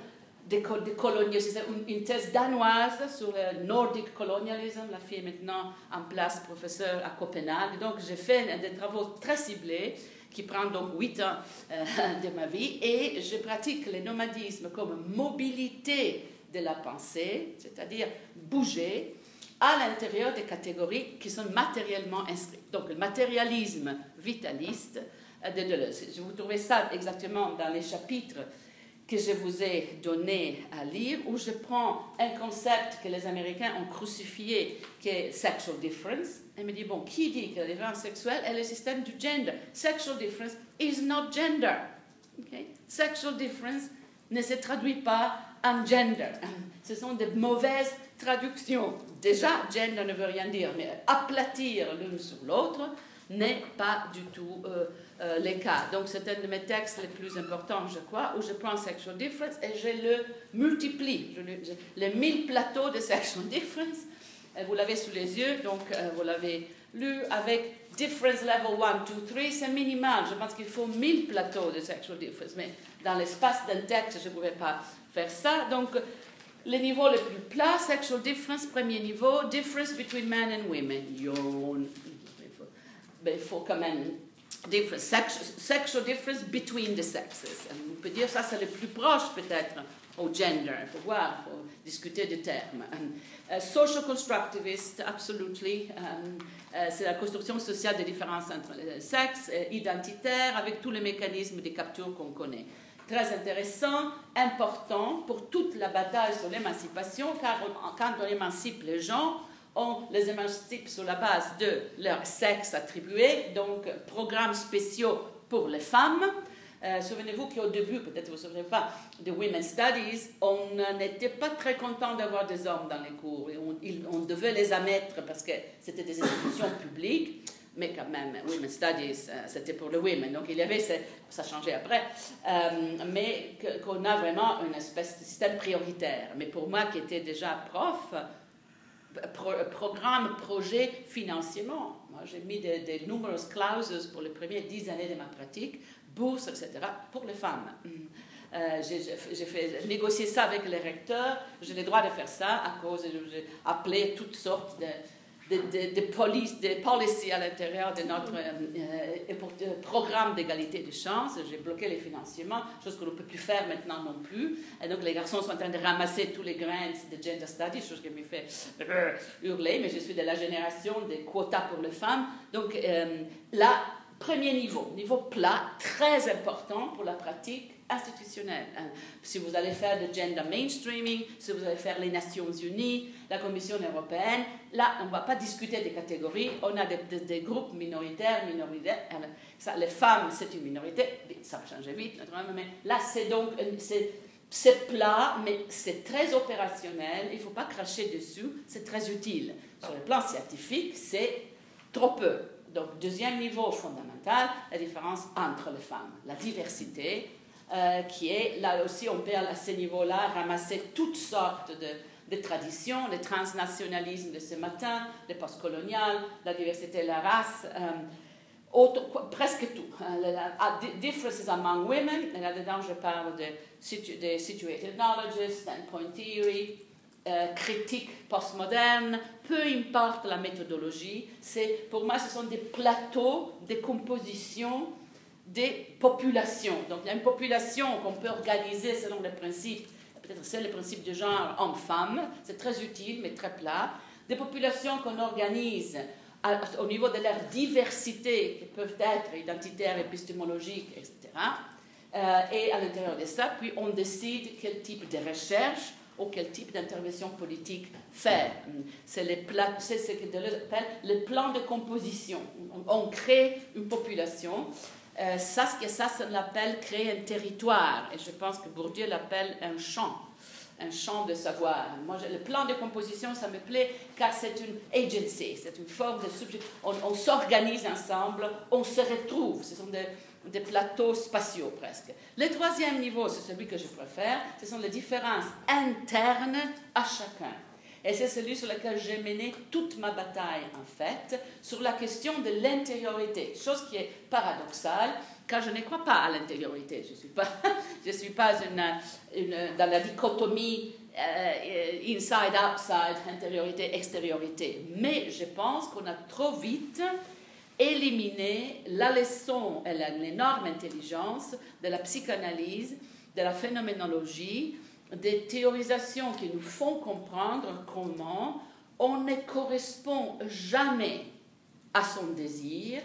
Speaker 1: des, coloniaux. C'est une, thèse danoise sur le Nordic colonialism. La fille est maintenant en place professeure à Copenhague. Donc j'ai fait des travaux très ciblés qui prend donc 8 ans euh, de ma vie, et je pratique le nomadisme comme mobilité de la pensée, c'est-à-dire bouger à l'intérieur des catégories qui sont matériellement inscrites. Donc le matérialisme vitaliste euh, de Deleuze. Vous trouvez ça exactement dans les chapitres que je vous ai donné à lire, où je prends un concept que les Américains ont crucifié, qui est sexual difference. Et me dit, bon, qui dit que la différence sexuelle est le système du gender? Sexual difference is not gender. Okay? Sexual difference ne se traduit pas en gender. Ce sont de mauvaises traductions. Déjà, gender ne veut rien dire, mais aplatir l'une sur l'autre n'est pas du tout... Euh, euh, les cas. Donc, c'est un de mes textes les plus importants, je crois, où je prends Sexual Difference et je le multiplie. Les mille plateaux de Sexual Difference, vous l'avez sous les yeux, donc euh, vous l'avez lu avec Difference Level 1, 2, 3, c'est minimal. Je pense qu'il faut 1000 plateaux de Sexual Difference, mais dans l'espace d'un texte, je ne pouvais pas faire ça. Donc, le niveau le plus plat, Sexual Difference, premier niveau, Difference between men and women. Faut quand même difference, sexual difference between the sexes. On peut dire ça, c'est le plus proche peut-être au gender. Il faut voir, il faut discuter des termes. Uh, social constructivist, absolutely. Um, uh, c'est la construction sociale des différences entre les sexes, uh, identitaire, avec tous les mécanismes de capture qu'on connaît. Très intéressant, important pour toute la bataille sur l'émancipation, car quand on émancipe les gens, on les émancipe sur la base de leur sexe attribué, donc programmes spéciaux pour les femmes. Euh, souvenez-vous qu'au début, peut-être vous ne vous souvenez pas, de Women's Studies, on n'était pas très content d'avoir des hommes dans les cours. Et on, devait les admettre parce que c'était des institutions publiques, mais quand même, Women's Studies, euh, c'était pour les women. Donc il y avait, ça a changé après, euh, mais qu'on a vraiment une espèce de système prioritaire. Mais pour moi qui étais déjà prof, programme, projet, financièrement. Moi, j'ai mis des, des numerous clauses pour les premières dix années de ma pratique, bourse, etc., pour les femmes. Euh, j'ai fait négocier ça avec les recteurs. J'ai le droit de faire ça à cause j'ai appelé toutes sortes de de, police, de policy à l'intérieur de notre euh, euh, programme d'égalité de chances. J'ai bloqué les financements, chose que l'on ne peut plus faire maintenant non plus. Et donc les garçons sont en train de ramasser tous les grains de gender studies, chose qui me fait hurler, mais je suis de la génération des quotas pour les femmes. Donc euh, là, premier niveau, niveau plat, très important pour la pratique institutionnelle. Hein. Si vous allez faire le gender mainstreaming, si vous allez faire les Nations Unies, la Commission européenne, là, on ne va pas discuter des catégories, on a des, groupes minoritaires, minoritaires. Ça, les femmes, c'est une minorité, ça va changer vite, mais là, c'est donc, c'est plat, mais c'est très opérationnel, il ne faut pas cracher dessus, c'est très utile. Sur le plan scientifique, c'est trop peu. Donc, deuxième niveau fondamental, la différence entre les femmes, la diversité, euh, qui est, là aussi, on peut à ce niveau-là ramasser toutes sortes de, traditions, le transnationalisme de ce matin, le postcolonial, la diversité la race, euh, presque tout. Euh, ah, differences among women, là-dedans je parle de, situated knowledge, standpoint theory, critique postmoderne, peu importe la méthodologie, pour moi ce sont des plateaux de composition des populations. Donc il y a une population qu'on peut organiser selon les principes, peut-être c'est le principe du genre homme-femme, c'est très utile mais très plat. Des populations qu'on organise au niveau de leur diversité, qui peuvent être identitaires, épistémologiques, etc. Euh, et à l'intérieur de ça, puis on décide quel type de recherche ou quel type d'intervention politique faire. C'est ce que Deleuze appelle le plan de composition. On, crée une population. Euh, ça, ça, ça l'appelle créer un territoire. Et je pense que Bourdieu l'appelle un champ un champ de savoir. Moi, le plan de composition, ça me plaît car c'est une agency, c'est une forme de subject. On, s'organise ensemble, on se retrouve. Ce sont des, plateaux spatiaux presque. Le troisième niveau, c'est celui que je préfère, ce sont les différences internes à chacun. Et c'est celui sur lequel j'ai mené toute ma bataille, en fait, sur la question de l'intériorité, chose qui est paradoxale, car je ne crois pas à l'intériorité. Je ne suis pas, je suis pas dans la dichotomie euh, inside, outside, intériorité, extériorité. Mais je pense qu'on a trop vite éliminé la leçon et l'énorme intelligence de la psychanalyse, de la phénoménologie, des théorisations qui nous font comprendre comment on ne correspond jamais à son désir,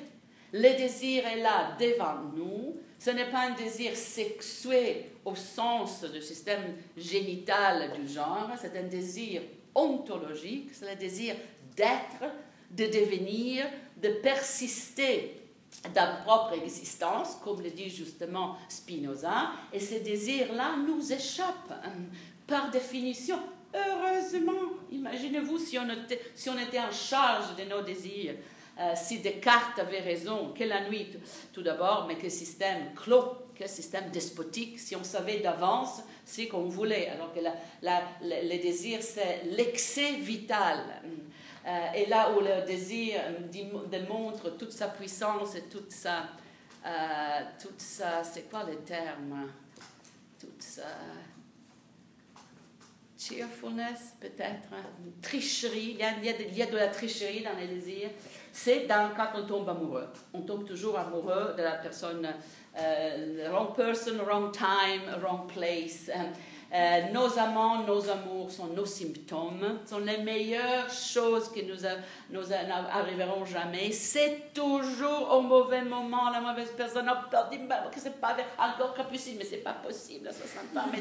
Speaker 1: le désir est là devant nous. Ce n'est pas un désir sexué au sens du système génital du genre, c'est un désir ontologique, c'est le désir d'être, de devenir, de persister la propre existence, comme le dit justement Spinoza, et ce désir-là nous échappe hein, par définition. Heureusement, imaginez-vous si si on était en charge de nos désirs, euh, si Descartes avait raison, que la nuit, tout d'abord, mais que système clos, quel système despotique, si on savait d'avance ce qu'on voulait, alors que le désir, c'est l'excès vital. Euh, et là où le désir démontre toute sa puissance et toute sa... Euh, toute sa c'est quoi le terme? Toute sa cheerfulness, peut-être, tricherie, il y, a, il, y a de, la tricherie dans les désirs, c'est dans quand on tombe amoureux. On tombe toujours amoureux de la personne, euh, wrong person, wrong time, wrong place. Euh, nos amants, nos amours sont nos symptômes, sont les meilleures choses qui nous, arriveront jamais. C'est toujours au mauvais moment, la mauvaise personne. Oh, dit que c'est pas encore capucine, mais c'est pas possible à 60 ans. Mais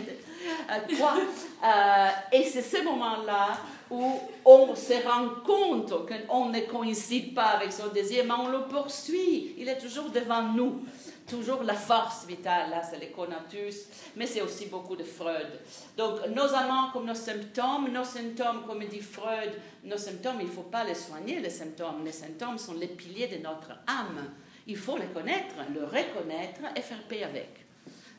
Speaker 1: euh, quoi? Euh, Et c'est ce moment-là où on se rend compte qu'on ne coïncide pas avec son désir, mais on le poursuit. Il est toujours devant nous toujours la force vitale, là c'est les conatus, mais c'est aussi beaucoup de Freud. Donc nos amants comme nos symptômes, nos symptômes comme dit Freud, nos symptômes, il ne faut pas les soigner, les symptômes. Les symptômes sont les piliers de notre âme. Il faut les connaître, le reconnaître et faire paix avec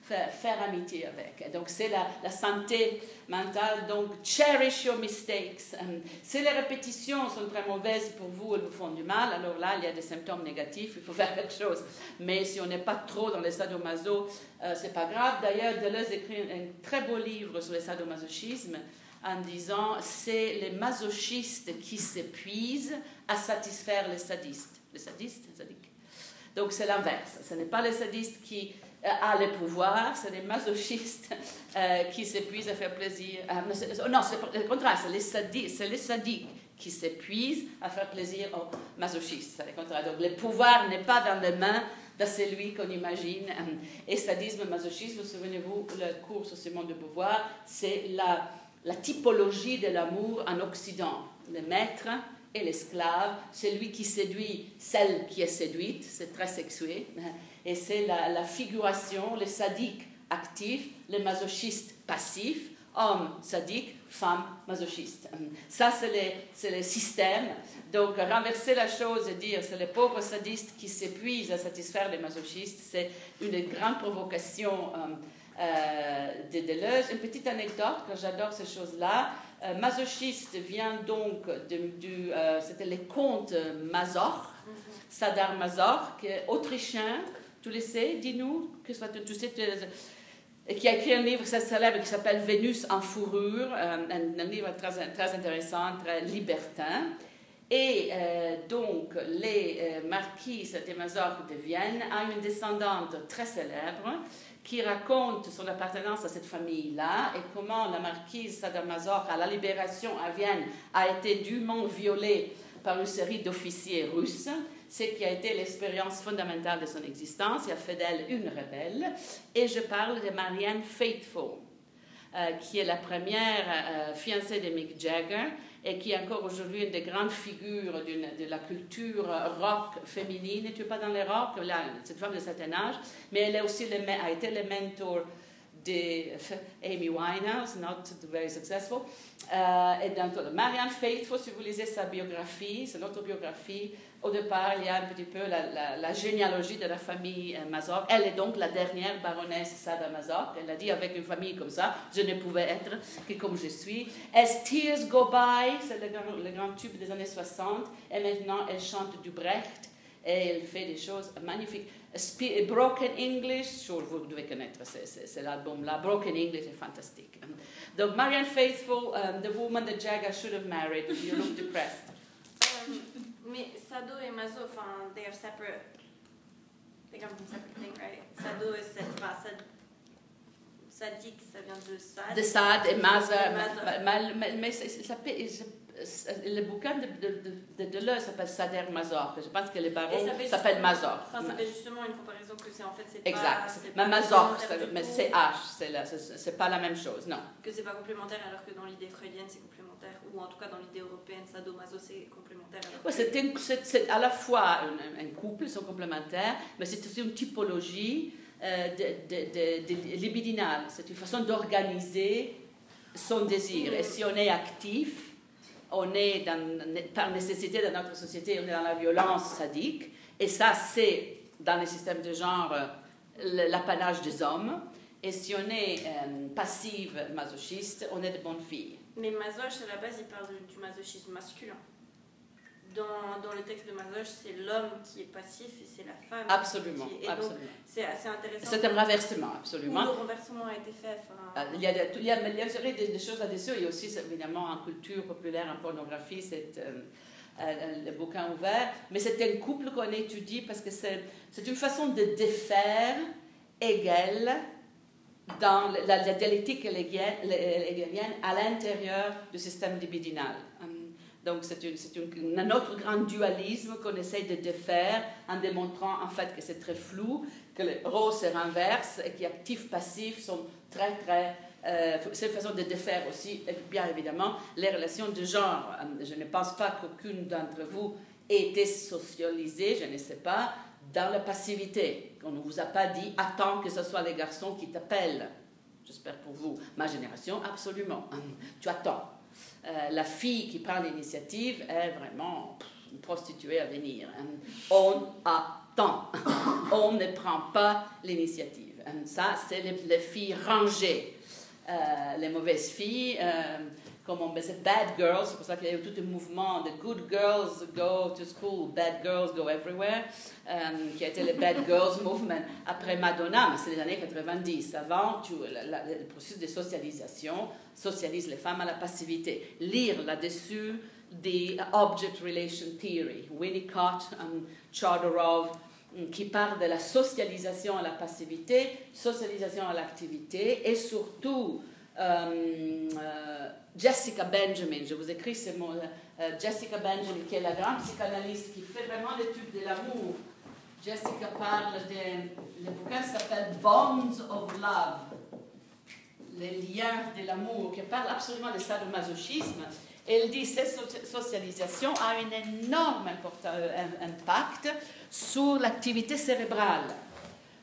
Speaker 1: faire, amitié avec. Donc c'est la, santé mentale. Donc cherish your mistakes. Um, si les répétitions sont très mauvaises pour vous, elles vous font du mal, alors là il y a des symptômes négatifs, il faut faire quelque chose. Mais si on n'est pas trop dans les sadomaso, euh, c'est pas grave. D'ailleurs, Deleuze écrit un, très beau livre sur le sadomasochisme en disant c'est les masochistes qui s'épuisent à satisfaire les sadistes. Les sadistes, sadiques. Donc c'est l'inverse. Ce n'est pas les sadistes qui euh, a le pouvoir, c'est les masochistes euh, qui s'épuisent à faire plaisir. Euh, non, c'est le contraire, c'est les, sadiques, les sadiques qui s'épuisent à faire plaisir aux masochistes. C'est le contraire. Donc le pouvoir n'est pas dans les mains de celui qu'on imagine. Et sadisme, masochisme, souvenez-vous, le cours sur Simone de Beauvoir, c'est la, la typologie de l'amour en Occident. Le maître et l'esclave, celui qui séduit celle qui est séduite, c'est très sexué et c'est la, figuration, les sadiques actifs, les masochistes passifs, hommes sadiques, femmes masochistes. Ça, c'est le, système. Donc, renverser la chose et dire c'est les pauvres sadistes qui s'épuisent à satisfaire les masochistes, c'est une grande provocation euh, euh, de Deleuze. Une petite anecdote, quand j'adore ces choses-là. Euh, masochiste vient donc du. C'était les contes Mazor, mm-hmm. Sadar Mazor, qui est autrichien tu le sais, dis-nous, tu sais, qui a écrit un livre très célèbre qui s'appelle Vénus en fourrure, euh, un, livre très, très, intéressant, très libertin. Et euh, donc, les euh, marquises de Mazorque de Vienne a une descendante très célèbre qui raconte son appartenance à cette famille-là et comment la marquise Sadamazor, à la libération à Vienne, a été dûment violée par une série d'officiers russes, ce qui a été l'expérience fondamentale de son existence et a fait d'elle une rebelle. Et je parle de Marianne Faithfull, euh, qui est la première euh, fiancée de Mick Jagger et qui est encore aujourd'hui une des grandes figures de la culture rock féminine. Tu pas dans les rock, cette femme de certain âge, mais elle a aussi été le mentor Amy Winehouse, not very successful. Euh, et Marianne Faithfull, si vous lisez sa biographie, son autobiographie, au départ, il y a un petit peu la, généalogie de la famille euh, Mazor. Elle est donc la dernière baronesse Sada Mazor. Elle a dit avec une famille comme ça, je ne pouvais être que comme je suis. As Tears Go By, c'est le, grand tube des années 60. Et maintenant, elle chante du Brecht et elle fait des choses magnifiques. Broken English, vous devez connaître c'est l'album-là. Broken English est fantastique. Donc, Marianne Faithful, um, the woman that Jagger should have married. You look depressed.
Speaker 2: Mais Sado et Mazo, enfin, they are separate. They come from separate things, right? Sado is Sad, Sadik, ça vient de Sad.
Speaker 1: De Sad et Maza. Mais, mais ça, le bouquin de, de, de, Deleuze s'appelle Sader Mazor. Je pense que les barons s'appellent Mazor.
Speaker 2: Enfin, ça fait justement une comparaison que c'est en fait c'est
Speaker 1: exact. mais Mazor, mais c'est H, c'est pas la même chose, non.
Speaker 2: Que c'est pas complémentaire alors que dans l'idée freudienne c'est complémentaire, ou en tout cas dans l'idée européenne, Sado-Mazo c'est complémentaire.
Speaker 1: Ouais, c'est à la fois un, couple, ils sont complémentaires, mais c'est aussi une typologie euh, de, libidinale. C'est une façon d'organiser son désir. Et si on est actif, on est par nécessité dans notre société, on est dans la violence sadique, et ça c'est dans les systèmes de genre l'apanage des hommes. Et si on est euh, passive masochiste, on est de bonnes filles.
Speaker 2: Mais masoche, à la base, il parle du masochisme masculin dans, dans, le texte de Mazoche, c'est l'homme qui est passif et c'est la femme
Speaker 1: absolument,
Speaker 2: qui est...
Speaker 1: absolument.
Speaker 2: c'est assez intéressant.
Speaker 1: C'est un renversement, absolument.
Speaker 2: Où le renversement a été fait.
Speaker 1: Ah, il, y a, il, y a, il y a des, choses là-dessus. Il y a aussi, évidemment, en culture populaire, en pornographie, c'est euh, euh, le bouquin ouvert. Mais c'est un couple qu'on étudie parce que c'est une façon de défaire Hegel dans la, la dialectique hegelienne à l'intérieur du système libidinal. Donc c'est un autre grand dualisme qu'on essaye de défaire en démontrant en fait que c'est très flou, que le rôle se renverse et que actifs-passifs sont très très... Euh, c'est une façon de défaire aussi, bien évidemment, les relations de genre. Euh, je ne pense pas qu'aucune d'entre vous ait été socialisée, je ne sais pas, dans la passivité. On ne vous a pas dit attends que ce soit les garçons qui t'appellent. J'espère pour vous. Ma génération, absolument. Tu attends. Euh, la fille qui prend l'initiative est vraiment une prostituée à venir. Hein. On attend, on ne prend pas l'initiative. Hein. Ça, c'est les, filles rangées. Euh, les mauvaises filles, euh, comme on disait, bad girls, c'est pour ça qu'il y a eu tout un mouvement de good girls go to school, bad girls go everywhere, qui a été le bad girls movement après Madonna, mais c'est les années 90. Avant, tu, le processus de socialisation, socialise les femmes à la passivité. Lire là-dessus des Object Relation Theory, Winnicott, um, Chodorov, um, qui parle de la socialisation à la passivité, socialisation à l'activité, et surtout Jessica Benjamin, je vous écris ce mot, uh, Jessica Benjamin, qui est la grande psychanalyste qui fait vraiment l'étude de l'amour. Jessica parle de, le bouquin s'appelle Bonds of Love les liens de l'amour, qui parle absolument de ça, de masochisme. Elle dit que cette socialisation a un énorme euh, impact sur l'activité cérébrale,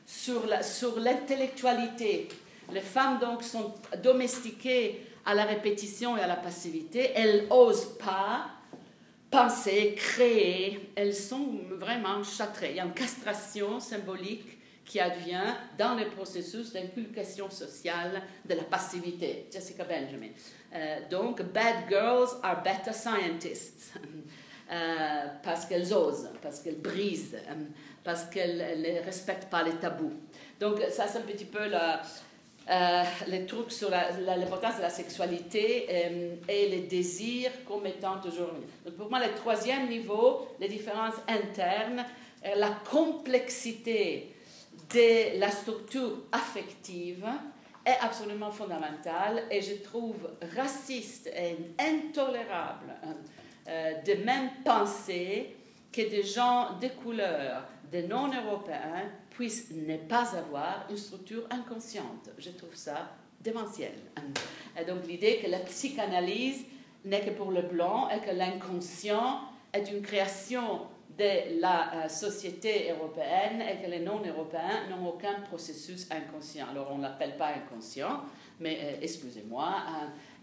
Speaker 1: sur l'intellectualité. Les femmes donc sont domestiquées à la répétition et à la passivité. Elles n'osent pas penser, créer. Elles sont vraiment châtrées. Il y a une castration symbolique qui advient dans le processus d'inculcation sociale de la passivité. Jessica Benjamin. Euh, donc, bad girls are better scientists. Euh, parce qu'elles osent, parce qu'elles brisent, euh, parce qu'elles ne respectent pas les tabous. Donc, ça, c'est un petit peu la, euh, les trucs sur l'importance de la sexualité euh, et les désirs comme étant toujours. Donc pour moi, le troisième niveau, les différences internes, euh, la complexité de la structure affective est absolument fondamentale et je trouve raciste et intolérable de même penser que des gens de couleur, des non-européens, puisse ne pas avoir une structure inconsciente. Je trouve ça démentiel. Et donc l'idée que la psychanalyse n'est que pour le blanc et que l'inconscient est une création de la euh, société européenne et que les non-européens n'ont aucun processus inconscient. Alors on ne l'appelle pas inconscient, mais euh, excusez-moi,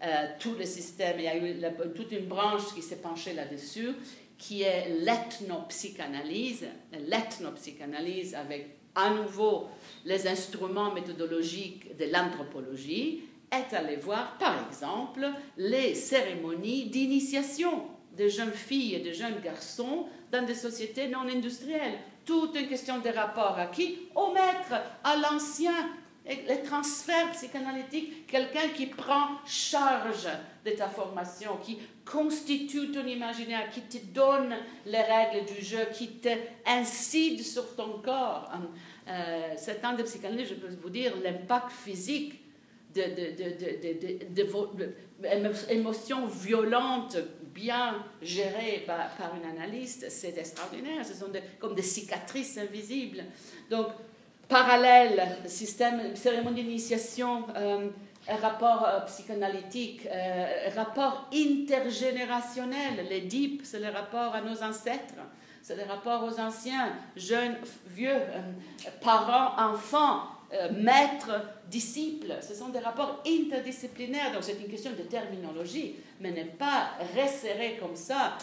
Speaker 1: euh, tout le système, il y a eu toute une branche qui s'est penchée là-dessus, qui est l'ethnopsychanalyse, l'ethnopsychanalyse avec à nouveau les instruments méthodologiques de l'anthropologie, est allé voir, par exemple, les cérémonies d'initiation de jeunes filles et de jeunes garçons dans des sociétés non industrielles. Toute une question de rapport à qui Au maître, à l'ancien. Les transferts psychanalytiques, quelqu'un qui prend charge de ta formation, qui constitue ton imaginaire, qui te donne les règles du jeu, qui te incide sur ton corps. Euh, cet temps de psychanalyse, je peux vous dire, l'impact physique de, violentes bien gérées par, une analyste, c'est extraordinaire. Ce sont comme des cicatrices invisibles. Donc, parallèle, système, cérémonie d'initiation, euh, rapport euh, psychanalytique, rapport intergénérationnel. Les DIP, c'est le rapport à nos ancêtres c'est le rapport aux anciens, jeunes, vieux, euh, parents, enfants, euh, maîtres, disciples. Ce sont des rapports interdisciplinaires, donc c'est une question de terminologie, mais ne pas resserrer comme ça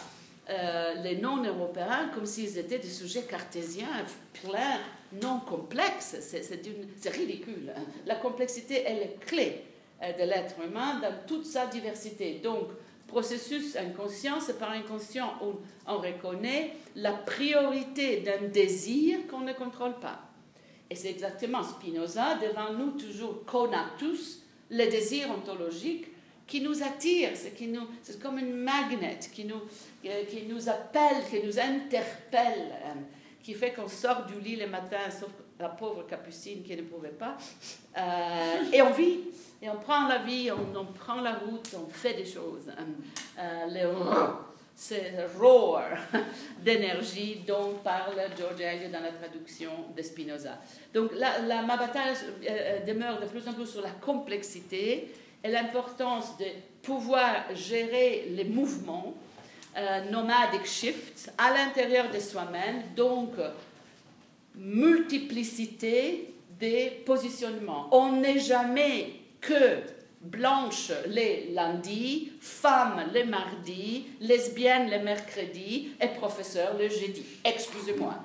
Speaker 1: euh, les non-européens comme s'ils étaient des sujets cartésiens, pleins, non complexes. C'est ridicule. Hein. La complexité est la clé de l'être humain dans toute sa diversité. Donc, processus inconscient, c'est par inconscient où on reconnaît la priorité d'un désir qu'on ne contrôle pas. Et c'est exactement Spinoza, devant nous toujours tous le désir ontologique qui nous attire, c'est, comme une magnet qui nous, qui nous appelle, qui nous interpelle, euh, qui fait qu'on sort du lit le matin, sauf la pauvre Capucine qui ne pouvait pas, euh, et on vit. Et on prend la vie, on, prend la route, on fait des choses. Euh, le c'est roar d'énergie dont parle George Eliot dans la traduction de Spinoza. Donc la, ma bataille euh, euh, demeure de plus en plus sur la complexité et l'importance de pouvoir gérer les mouvements nomadic shifts à l'intérieur de soi-même, donc multiplicité des positionnements. On n'est jamais que blanche les lundis, femme les mardis, lesbienne les mercredis et professeur le jeudi. Excusez-moi.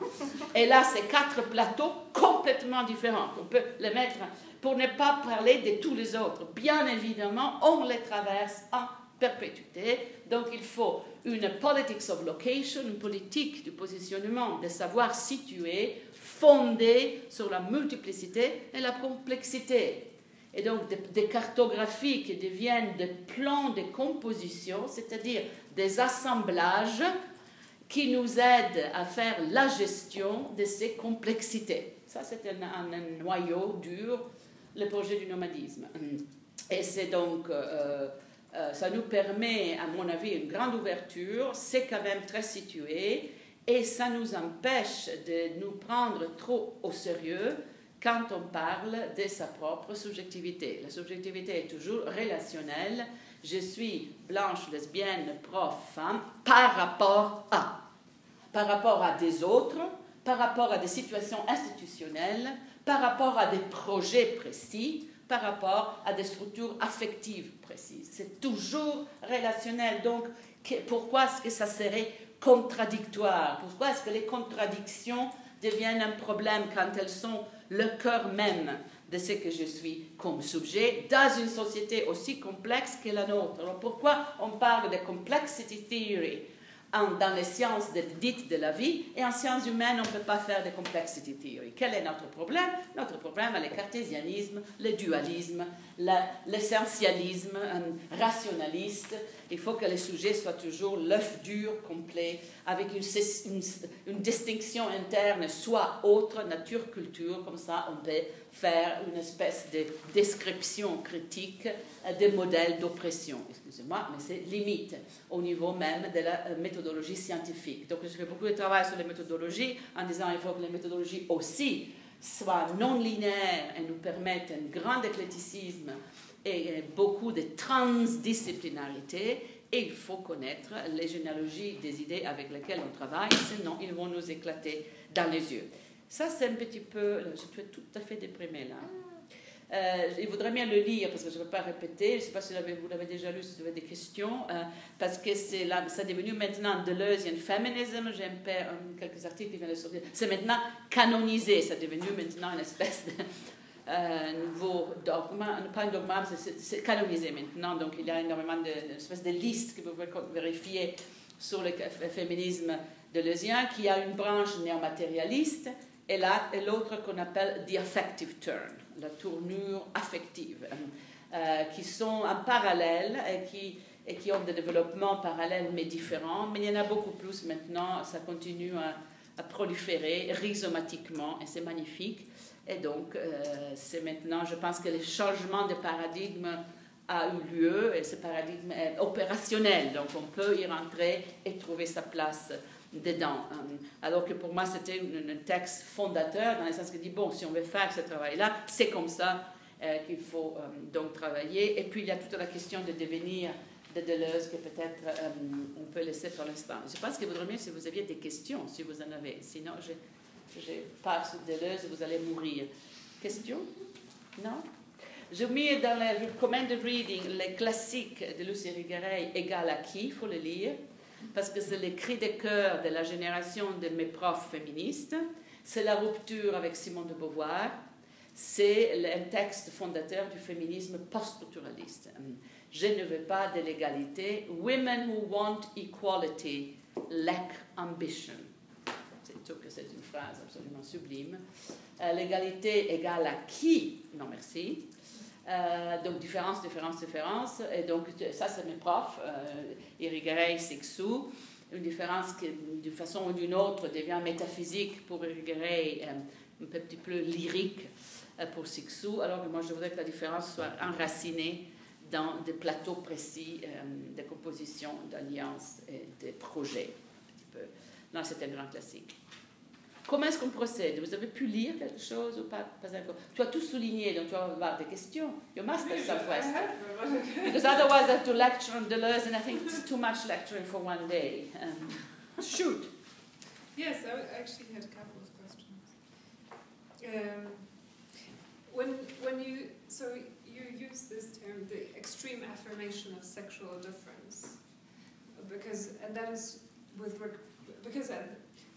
Speaker 1: Et là, c'est quatre plateaux complètement différents. On peut les mettre pour ne pas parler de tous les autres. Bien évidemment, on les traverse en perpétuité. Donc, il faut une politics of location, une politique du positionnement, de savoir situer, fondée sur la multiplicité et la complexité et donc des, cartographies qui deviennent des plans de composition, c'est-à-dire des assemblages qui nous aident à faire la gestion de ces complexités. Ça, c'est un, noyau dur, le projet du nomadisme. Et c'est donc, euh, euh, ça nous permet, à mon avis, une grande ouverture, c'est quand même très situé, et ça nous empêche de nous prendre trop au sérieux quand on parle de sa propre subjectivité. La subjectivité est toujours relationnelle. Je suis blanche, lesbienne, prof, femme, par rapport à. Par rapport à des autres, par rapport à des situations institutionnelles, par rapport à des projets précis, par rapport à des structures affectives précises. C'est toujours relationnel. Donc, pourquoi est-ce que ça serait contradictoire? Pourquoi est-ce que les contradictions deviennent un problème quand elles sont le cœur même de ce que je suis comme sujet dans une société aussi complexe que la nôtre? Alors pourquoi on parle de complexity theory? En- dans les sciences de- dites de la vie, et en sciences humaines, on ne peut pas faire de complexity theory. Quel est notre problème? Notre problème est le cartésianisme, le dualisme, l'essentialisme rationaliste. Il faut que le sujet soit toujours l'œuf dur, complet, avec une, distinction interne, soit autre, nature, culture, comme ça on peut faire une espèce de description critique des modèles d'oppression. Excusez-moi, mais c'est limite au niveau même de la euh, méthodologie scientifique. Donc je fais beaucoup de travail sur les méthodologies en disant qu'il faut que les méthodologies aussi soient non linéaires et nous permettent un grand éclecticisme et beaucoup de transdisciplinarité. Et il faut connaître les généalogies des idées avec lesquelles on travaille, sinon ils vont nous éclater dans les yeux. Ça, c'est un petit peu. Je suis tout à fait déprimée là. Euh, il voudrait bien le lire parce que je ne veux pas répéter. Je ne sais pas si vous l'avez- déjà lu, si vous avez des questions. euh, parce que c'est là, ça est devenu maintenant Deleuzian Feminism. J'ai un peu quelques articles qui viennent de sortir. C'est maintenant canonisé. C'est devenu maintenant une espèce de euh, nouveau dogme. Pas un dogme, c'est- canonisé maintenant. Donc il y a énormément de, espèce de liste que vous pouvez vérifier sur le féminisme deleuzien qui a une branche néomatérialiste et l'autre qu'on appelle the affective turn, la tournure affective, euh, qui sont en parallèle et qui, ont des développements parallèles mais différents. Mais il y en a beaucoup plus maintenant, ça continue à, à proliférer rhizomatiquement et c'est magnifique. Et donc, euh, c'est maintenant, je pense que le changement de paradigme a eu lieu et ce paradigme est opérationnel, donc on peut y rentrer et trouver sa place dedans. Euh, Alors que pour moi, c'était un texte fondateur, dans le sens qu'il dit, bon, si on veut faire ce travail-là, c'est comme ça euh, qu'il faut euh, donc travailler. Et puis, il y a toute la question de devenir de Deleuze que peut-être on peut laisser pour l'instant. Je pense qu'il vaudrait mieux si vous aviez des questions, si vous en avez. Sinon, je, je pars sur Deleuze vous allez mourir. Questions Non? J'ai mis dans le recommended reading les classiques de Lucie Rigaray, Égal à qui, il faut le lire parce que c'est le cri de cœur de la génération de mes profs féministes, c'est la rupture avec Simone de Beauvoir, c'est un texte fondateur du féminisme post-structuraliste. Je ne veux pas de l'égalité. Women who want equality lack ambition. C'est une phrase absolument sublime. Euh, L'égalité égale à qui? Non, merci. Euh, donc, différence, différence, différence. Et donc, ça, c'est mes profs, euh, Irigaray, Sixou. Une différence qui, d'une façon ou d'une autre, devient métaphysique pour Irigaray, euh, un petit peu lyrique euh, pour Sixou, alors que moi, je voudrais que la différence soit enracinée dans des plateaux précis euh, de composition, d'alliances et de projets. Un petit peu. Là, c'est un grand classique. Comment est-ce qu'on procède Vous avez pu lire quelque chose ou pas, pas encore Tu as tout souligné, donc tu vas avoir des questions. You must have some questions. Because otherwise I have to lecture on Deleuze and I think it's too much lecturing for one day. Um, shoot.
Speaker 3: Yes, I actually had a couple of questions. Um, when when you so you use this term, the extreme affirmation of sexual difference, because and that is with because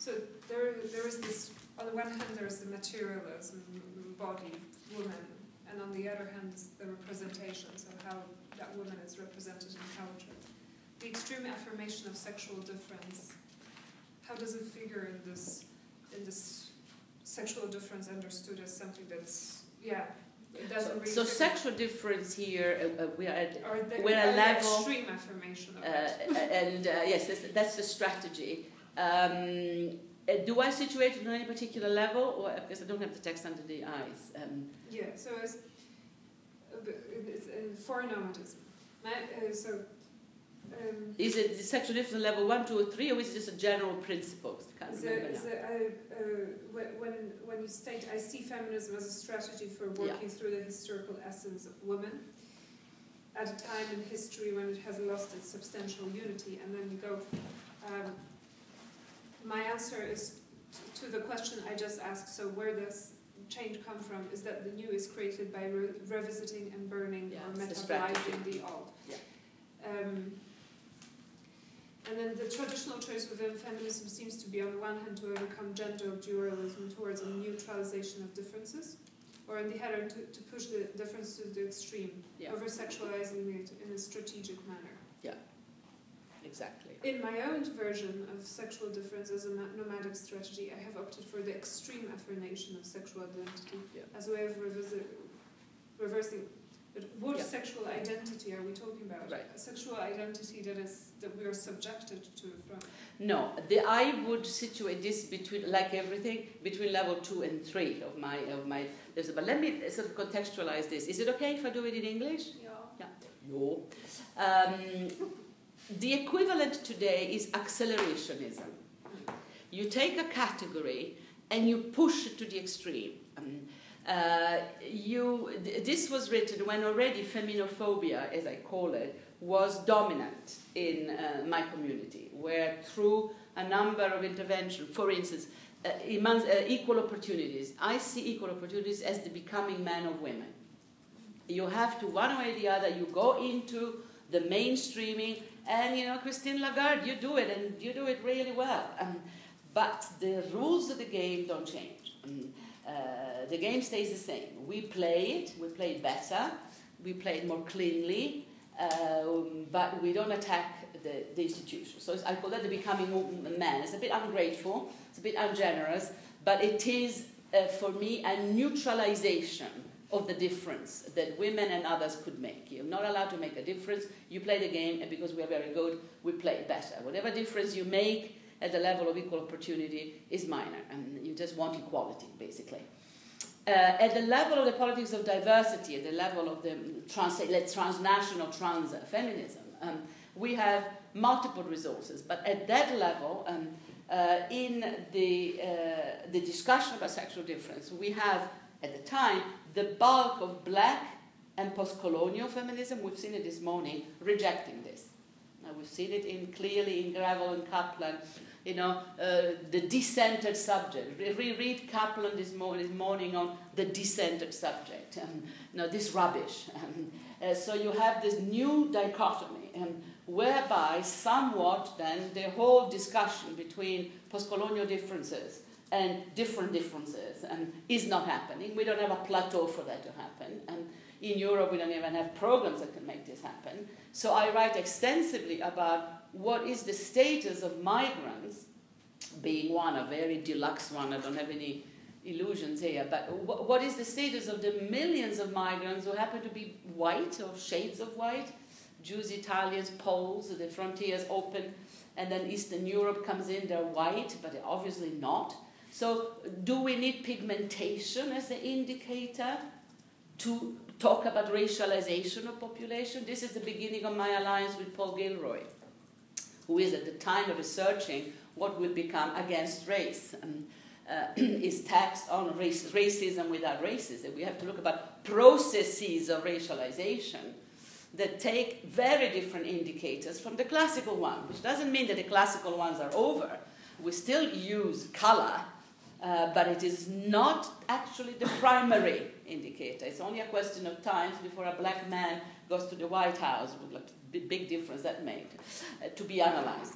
Speaker 3: so there there is this on the one hand there is the materialism body woman, and on the other hand is the representations of how that woman is represented in culture. The extreme affirmation of sexual difference how does it figure in this in this sexual difference understood as something that's yeah it doesn't
Speaker 1: So, so sexual difference here, uh, uh, we are at
Speaker 3: the,
Speaker 1: we're a level-
Speaker 3: extreme affirmation of
Speaker 1: Uh,
Speaker 3: it.
Speaker 1: and uh, yes, that's, that's the strategy. Um, uh, do I situate it on any particular level, or because I don't have the text under the eyes? Um,
Speaker 3: Yeah, so it's, uh, it's in foreign nomadism. Uh, so um,
Speaker 1: is it the sexual difference level one, two, or three, or is it just a general principle? I can't remember
Speaker 3: so
Speaker 1: now.
Speaker 3: uh, uh, when when you state, I see feminism as a strategy for working through the historical essence of women at a time in history when it has lost its substantial unity, and then you go. Um, my answer is to the question I just asked. So where does change come from? Is that the new is created by re- revisiting and burning
Speaker 1: Yeah,
Speaker 3: or metabolizing the old.
Speaker 1: Yeah.
Speaker 3: Um, and then the traditional choice within feminism seems to be, on the one hand, to overcome gender dualism towards a neutralization of differences, or on the other, to, to push the difference to the extreme,
Speaker 1: Yeah.
Speaker 3: over sexualizing it in a strategic manner.
Speaker 1: Exactly.
Speaker 3: In my own version of sexual difference as a nomadic strategy, I have opted for the extreme affirmation of sexual identity
Speaker 1: Yeah.
Speaker 3: as a way of reversing. But what
Speaker 1: Yeah.
Speaker 3: sexual identity are we talking about?
Speaker 1: Right.
Speaker 3: A sexual identity that is that we are subjected to from.
Speaker 1: No, the, I would situate this between, like everything, between level two and three of my of my. But let me sort of contextualize this. Is it okay if I do it in English?
Speaker 2: Yeah.
Speaker 1: No. Um, the equivalent today is accelerationism. You take a category and you push it to the extreme. Um, uh, you, th- this was written when already feminophobia, as I call it, was dominant in uh, my community, where through a number of interventions, for instance, uh, uh, equal opportunities, I see equal opportunities as the becoming man of women. You have to, one way or the other, you go into the mainstreaming, and you know, Christine Lagarde, you do it, and you do it really well. Um, but the rules of the game don't change. Um, uh, the game stays the same. We play it, we play it better, we play it more cleanly, um, but we don't attack the, the institution. So I call that the becoming wo- man. It's a bit ungrateful, it's a bit ungenerous, but it is, uh, for me, a neutralization of the difference that women and others could make. You're not allowed to make a difference. You play the game, and because we are very good, we play better. Whatever difference you make at the level of equal opportunity is minor, and you just want equality, basically. Uh, at the level of the politics of diversity, at the level of the trans, transnational trans feminism, um, we have multiple resources. But at that level, um, uh, in the, uh, the discussion about sexual difference, we have at the time the bulk of black and post-colonial feminism. We've seen it this morning rejecting this. Now we've seen it in clearly in Gravel and Kaplan. You know, uh, the decentered subject. Re- Reread Kaplan this, mo- this morning on the decentered subject. Um, know, this rubbish. Um, uh, so you have this new dichotomy, um, whereby somewhat then the whole discussion between post-colonial differences and different differences and is not happening. We don't have a plateau for that to happen. And in Europe, we don't even have programs that can make this happen. So I write extensively about what is the status of migrants, being one, a very deluxe one, I don't have any illusions here, but what is the status of the millions of migrants who happen to be white or shades of white? Jews, Italians, Poles, the frontiers open, and then Eastern Europe comes in, they're white, but they're obviously not. So, do we need pigmentation as an indicator to talk about racialization of population? This is the beginning of my alliance with Paul Gilroy, who is at the time researching what will become against race. Um, uh, is taxed on race, racism without racism. We have to look about processes of racialization that take very different indicators from the classical one, which doesn't mean that the classical ones are over. We still use color, uh, but it is not actually the primary indicator. It's only a question of time before a black man goes to the White House, with a big, difference that made, uh, to be analyzed.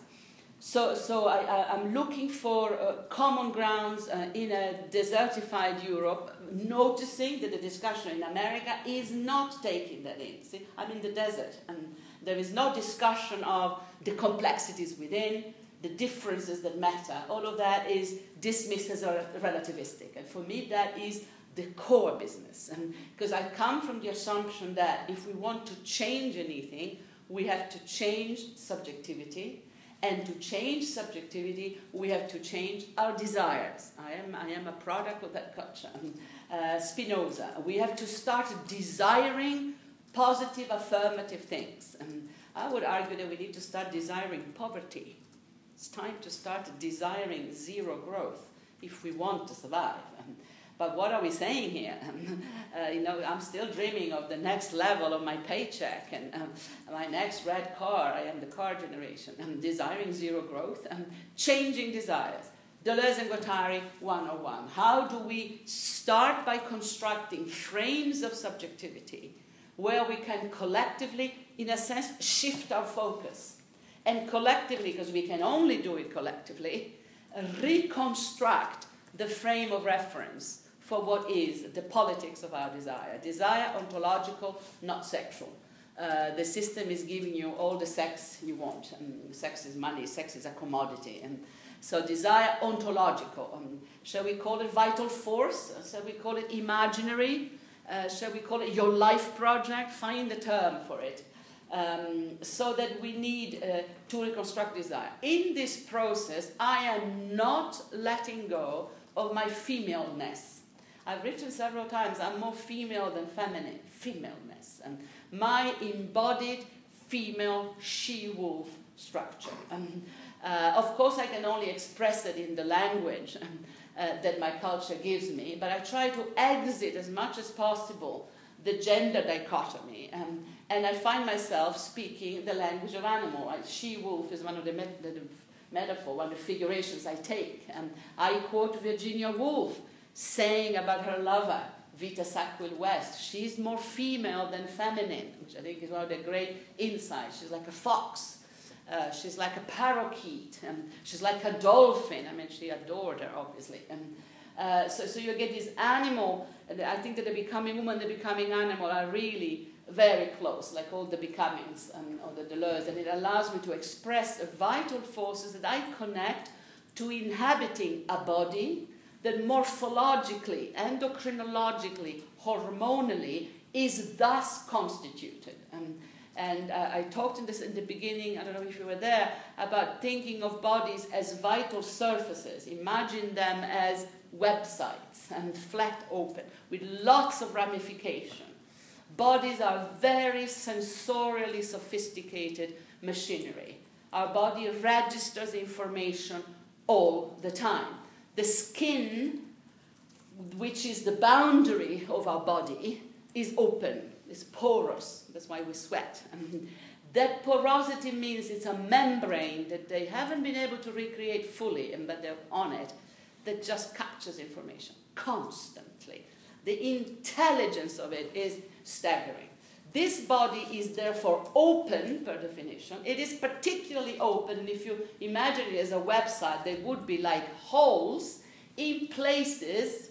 Speaker 1: So, so I, I'm looking for uh, common grounds uh, in a desertified Europe, noticing that the discussion in America is not taking that in. See, I'm in the desert, and there is no discussion of the complexities within, the differences that matter. All of that is dismissed as relativistic. And for me, that is the core business. And because I come from the assumption that if we want to change anything, we have to change subjectivity. And to change subjectivity, we have to change our desires. I am, I am a product of that culture. Uh, Spinoza. We have to start desiring positive, affirmative things. And I would argue that we need to start desiring poverty. It's time to start desiring zero growth if we want to survive. But what are we saying here? uh, you know, I'm still dreaming of the next level of my paycheck and um, my next red car. I am the car generation. I'm desiring zero growth and changing desires. Deleuze and Guattari 101. How do we start by constructing frames of subjectivity where we can collectively, in a sense, shift our focus? And collectively, because we can only do it collectively, reconstruct the frame of reference for what is the politics of our desire. Desire ontological, not sexual. uh, the system is giving you all the sex you want. And sex is money, sex is a commodity. And so desire ontological. Um, shall we call it vital force? Uh, shall we call it imaginary? Uh, shall we call it your life project? Find the term for it. Um, so that we need uh, to reconstruct desire. In this process, I am not letting go of my femaleness. I've written several times, I'm more female than feminine, femaleness, and my embodied female she wolf structure. And, uh, of course, I can only express it in the language uh, that my culture gives me, but I try to exit as much as possible the gender dichotomy. Um, and I find myself speaking the language of animal. She wolf is one of the, met- the, metaphor, one of the figurations I take. And I quote Virginia Woolf saying about her lover, Vita Sackville West, she's more female than feminine, which I think is one of the great insights. She's like a fox. Uh, she's like a parakeet, and she's like a dolphin. I mean, she adored her, obviously. And uh, so, so you get this animal, and I think that the becoming woman, the becoming animal are really very close, like all the becomings and all the Deleuze, and it allows me to express a vital forces that I connect to inhabiting a body that morphologically, endocrinologically, hormonally is thus constituted. And, and uh, I talked in this in the beginning, I don't know if you were there, about thinking of bodies as vital surfaces. Imagine them as websites and flat open with lots of ramification Bodies are very sensorially sophisticated machinery. Our body registers information all the time. The skin, which is the boundary of our body, is open, is porous. That's why we sweat. That porosity means it's a membrane that they haven't been able to recreate fully, and but they're on it, that just captures information constantly. The intelligence of it is staggering. This body is therefore open, per definition. It is particularly open, and if you imagine it as a website, there would be like holes in places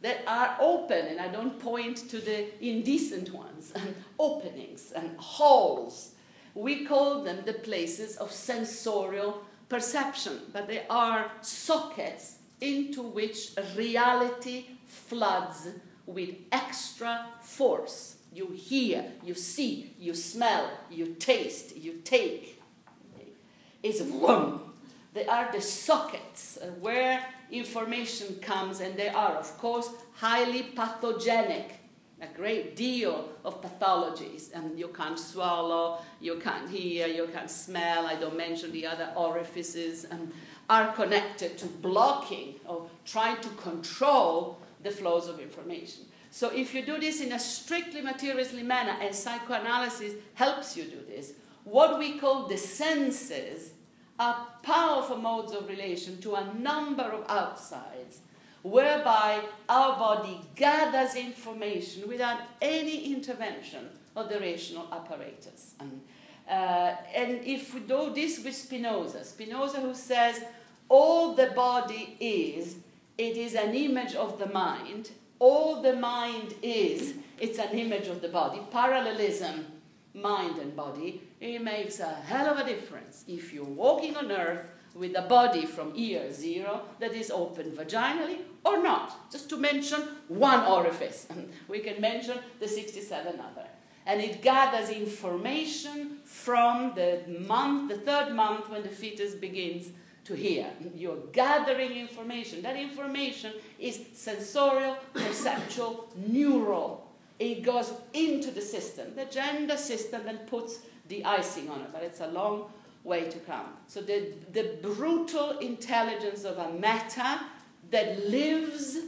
Speaker 1: that are open, and I don't point to the indecent ones, and openings and holes. We call them the places of sensorial perception, but they are sockets into which reality floods with extra force. You hear, you see, you smell, you taste, you take. It's vroom. They are the sockets uh, where information comes, and they are, of course, highly pathogenic. A great deal of pathologies, and you can't swallow, you can't hear, you can't smell. I don't mention the other orifices, and are connected to blocking or trying to control the flows of information. So if you do this in a strictly materialistic manner, and psychoanalysis helps you do this, what we call the senses are powerful modes of relation to a number of outsides, whereby our body gathers information without any intervention of the rational apparatus. And, uh, and if we do this with Spinoza, Spinoza who says all the body is it is an image of the mind. All the mind is, it's an image of the body. Parallelism, mind and body, it makes a hell of a difference if you're walking on earth with a body from ear zero that is open vaginally or not. Just to mention one orifice. we can mention the 67 other. And it gathers information from the month, the third month when the fetus begins to hear. You're gathering information. That information is sensorial, perceptual, neural. It goes into the system. The gender system then puts the icing on it, but it's a long way to come. So the, the brutal intelligence of a matter that lives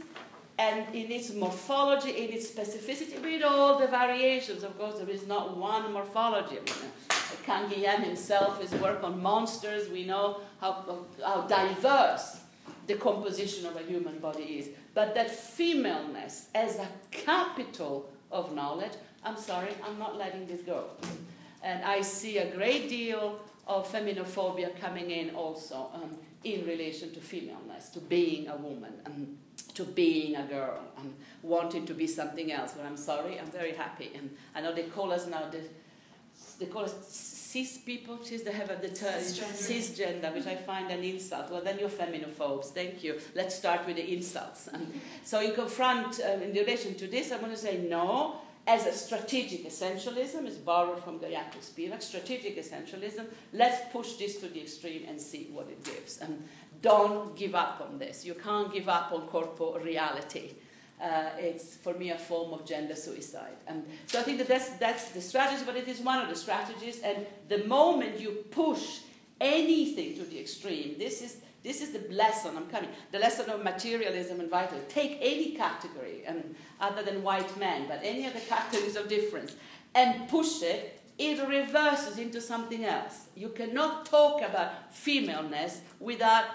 Speaker 1: and in its morphology, in its specificity, with all the variations. Of course, there is not one morphology. I mean, himself, his work on monsters, we know how, how diverse the composition of a human body is. But that femaleness as a capital of knowledge, I'm sorry, I'm not letting this go. And I see a great deal of feminophobia coming in also um, in relation to femaleness, to being a woman, and to being a girl, and wanting to be something else. But I'm sorry, I'm very happy. And I know they call us now the they call it cis people, cis, they have a the term
Speaker 3: Cisgender.
Speaker 1: cisgender, which I find an insult. Well, then you're feminophobes. Thank you. Let's start with the insults. And so you confront, um, in relation to this, I want to say no. As a strategic essentialism, is borrowed from Gayatri Spivak, strategic essentialism, let's push this to the extreme and see what it gives. And don't give up on this. You can't give up on corporal reality. Uh, it's for me a form of gender suicide. And so I think that that's, that's the strategy, but it is one of the strategies. And the moment you push anything to the extreme, this is, this is the lesson I'm coming, the lesson of materialism and vital. Take any category, um, other than white men, but any other categories of difference, and push it, it reverses into something else. You cannot talk about femaleness without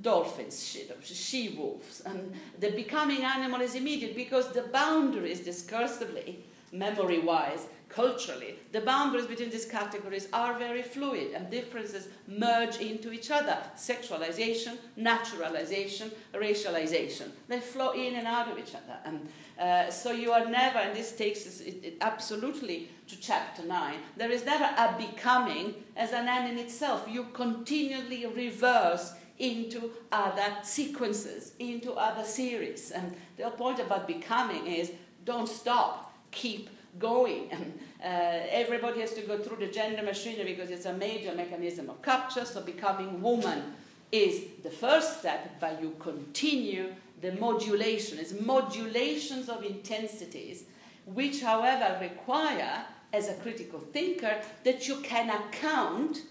Speaker 1: dolphins, she wolves. And the becoming animal is immediate because the boundaries, discursively, memory wise, culturally, the boundaries between these categories are very fluid and differences merge into each other. Sexualization, naturalization, racialization. They flow in and out of each other. And uh, so you are never, and this takes us it, it absolutely to chapter 9, there is never a becoming as an end in itself. You continually reverse into other sequences, into other series. And the point about becoming is don't stop, keep going. Uh, everybody has to go through the gender machinery because it's a major mechanism of capture, so becoming woman is the first step, but you continue the modulation. It's modulations of intensities, which, however, require, as a critical thinker, that you can account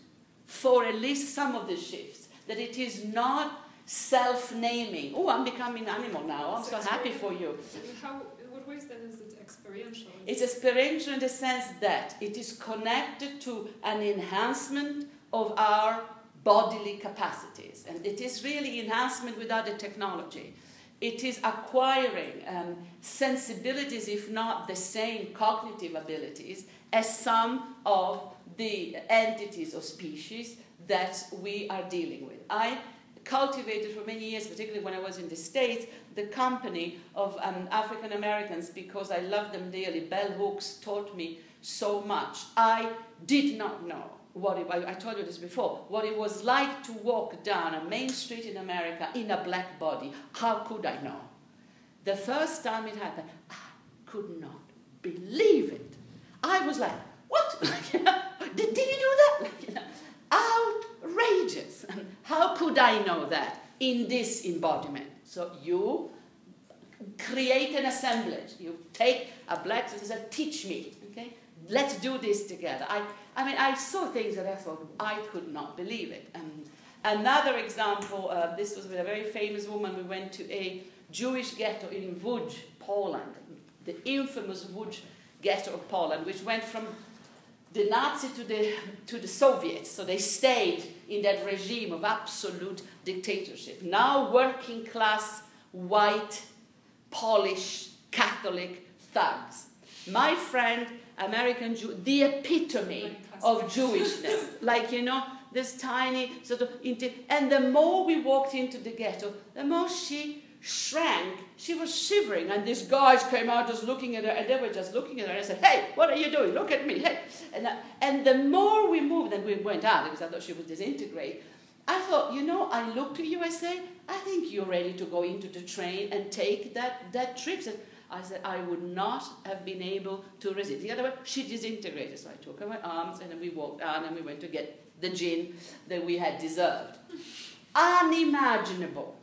Speaker 1: for at least some of the shifts that it is not self naming. Oh, I'm becoming animal now. I'm so happy for you.
Speaker 3: How, what ways then is it experiential?
Speaker 1: It's experiential in the sense that it is connected to an enhancement of our bodily capacities. And it is really enhancement without the technology. It is acquiring um, sensibilities, if not the same cognitive abilities, as some of the entities or species that we are dealing with. I cultivated for many years, particularly when I was in the States, the company of um, African Americans because I love them dearly. Bell Hooks taught me so much. I did not know what it, I, told you this before, what it was like to walk down a main street in America in a black body. How could I know? The first time it happened, I could not believe it. I was like, what? did, did you do that? Outrageous. How could I know that in this embodiment? So you create an assemblage. You take a black and say, teach me. Okay? Let's do this together. I, I mean, I saw things that I thought I could not believe it. And another example, uh, this was with a very famous woman. We went to a Jewish ghetto in Łódź, Poland, the infamous Łódź ghetto of Poland, which went from the Nazi to the, to the Soviets, so they stayed in that regime of absolute dictatorship. Now, working class, white, Polish, Catholic thugs. My friend, American Jew, the epitome of Jewishness. like, you know, this tiny sort of. And the more we walked into the ghetto, the more she shrank. She was shivering, and these guys came out just looking at her, and they were just looking at her and said, Hey, what are you doing? Look at me. Hey. And, uh, and the more we moved, and we went out because I thought she would disintegrate, I thought, you know, I looked at you, I say, I think you're ready to go into the train and take that, that trip. I said, I would not have been able to resist. The other way, she disintegrated. So I took her my arms and then we walked out and we went to get the gin that we had deserved. Unimaginable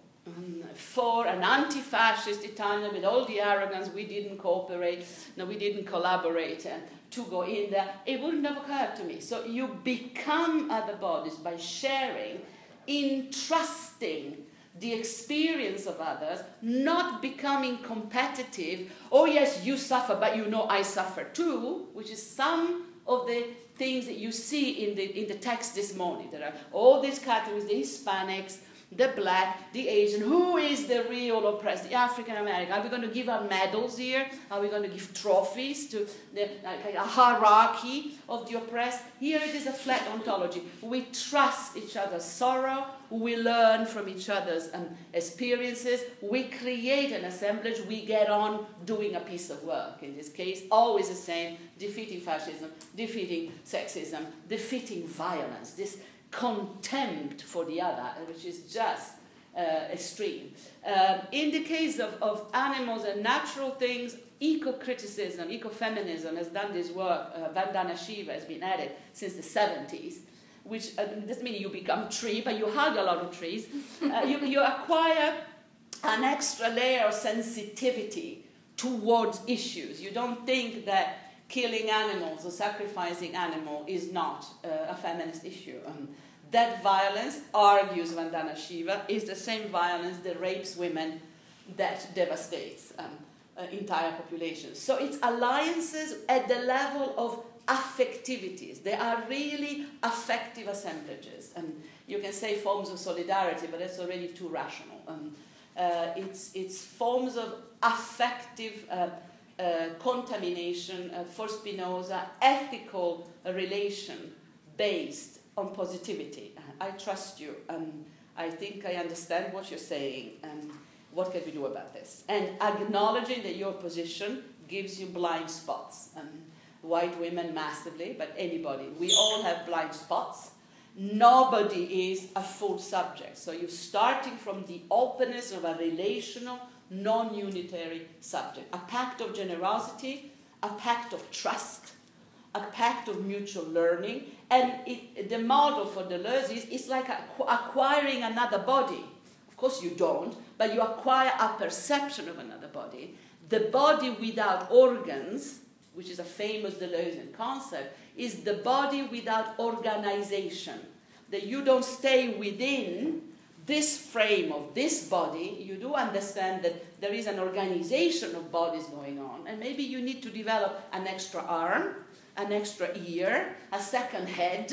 Speaker 1: for an anti fascist Italian with all the arrogance, we didn't cooperate, no, we didn't collaborate uh, to go in there. It wouldn't have occurred to me. So you become other bodies by sharing, in trusting the experience of others, not becoming competitive. Oh, yes, you suffer, but you know I suffer too, which is some of the things that you see in the, in the text this morning. There are all these categories the Hispanics, the black, the Asian. Who is the real oppressed? The African American. Are we going to give out medals here? Are we going to give trophies to the like hierarchy of the oppressed? Here it is a flat ontology. We trust each other's sorrow. We learn from each other's um, experiences. We create an assemblage. We get on doing a piece of work. In this case, always the same: defeating fascism, defeating sexism, defeating violence. This contempt for the other, which is just uh, extreme. Um, in the case of, of animals and natural things, eco-criticism, ecofeminism has done this work. Uh, Vandana Shiva has been at it since the 70s, which uh, doesn't mean you become tree, but you hug a lot of trees. Uh, you, you acquire an extra layer of sensitivity towards issues. You don't think that killing animals or sacrificing animals is not uh, a feminist issue. Um, that violence, argues Vandana Shiva, is the same violence that rapes women that devastates um, uh, entire populations. So it's alliances at the level of affectivities. They are really affective assemblages. And you can say forms of solidarity, but that's already too rational. Um, uh, it's, it's forms of affective uh, contamination, uh, for Spinoza, ethical relation based on positivity. I trust you. Um, I think I understand what you're saying. And what can we do about this? And acknowledging that your position gives you blind spots. Um, white women massively, but anybody. We all have blind spots. Nobody is a full subject. So you're starting from the openness of a relational, non unitary subject. A pact of generosity, a pact of trust, a pact of mutual learning. And it, the model for Deleuze is it's like acquiring another body. Of course, you don't, but you acquire a perception of another body. The body without organs, which is a famous Deleuzean concept, is the body without organization. That you don't stay within this frame of this body, you do understand that there is an organization of bodies going on, and maybe you need to develop an extra arm, an extra ear, a second head.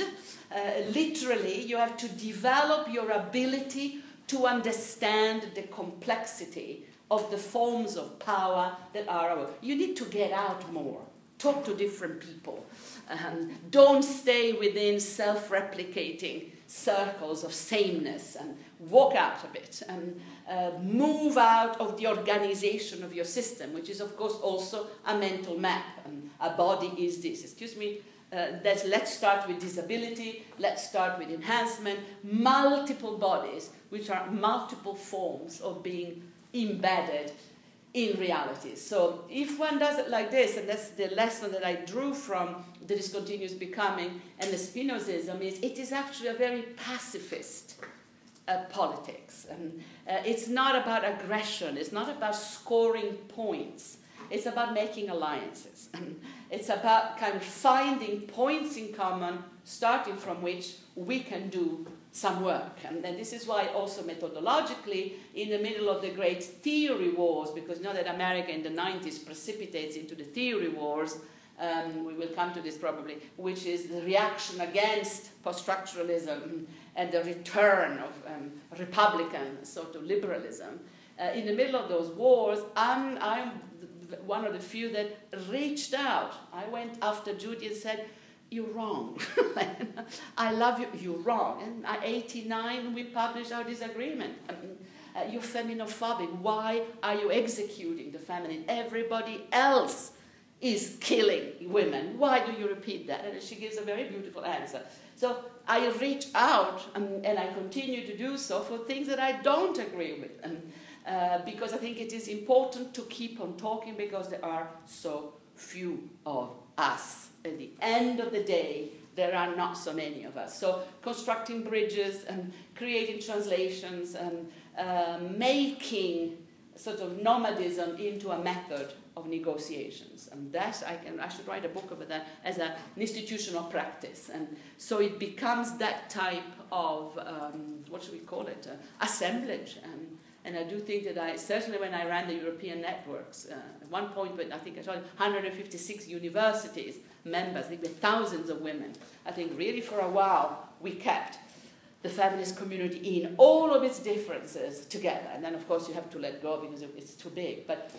Speaker 1: Uh, literally, you have to develop your ability to understand the complexity of the forms of power that are our. You need to get out more, talk to different people. Um, don't stay within self replicating circles of sameness and walk out a bit and uh, move out of the organization of your system, which is, of course, also a mental map. A body is this. Excuse me. Uh, let's start with disability, let's start with enhancement, multiple bodies, which are multiple forms of being embedded in reality. So if one does it like this, and that's the lesson that I drew from the discontinuous becoming and the Spinozism, is it is actually a very pacifist uh, politics. And, uh, it's not about aggression, it's not about scoring points, it's about making alliances. it's about kind of finding points in common, starting from which we can do some work. And this is why also methodologically, in the middle of the great theory wars, because you know that America in the 90s precipitates into the theory wars, um, we will come to this probably, which is the reaction against post-structuralism and the return of um, Republican sort of liberalism. Uh, in the middle of those wars, I'm, I'm one of the few that reached out. I went after Judy and said, you're wrong. I love you, you're wrong. And at 89, we published our disagreement. I mean, uh, you're feminophobic. Why are you executing the feminine? Everybody else is killing women. Why do you repeat that? And she gives a very beautiful answer. So I reach out and, and I continue to do so for things that I don't agree with. Uh, because I think it is important to keep on talking because there are so few of us. At the end of the day, there are not so many of us. So constructing bridges and creating translations and uh, making sort of nomadism into a method of negotiations. And that I can I should write a book about that as an institutional practice. And so it becomes that type of um, what should we call it? Uh, assemblage. And, and I do think that I certainly when I ran the European networks, uh, at one point when I think I told 156 universities members, I think with thousands of women. I think really for a while we kept the feminist community in all of its differences together. And then, of course, you have to let go because it's too big. But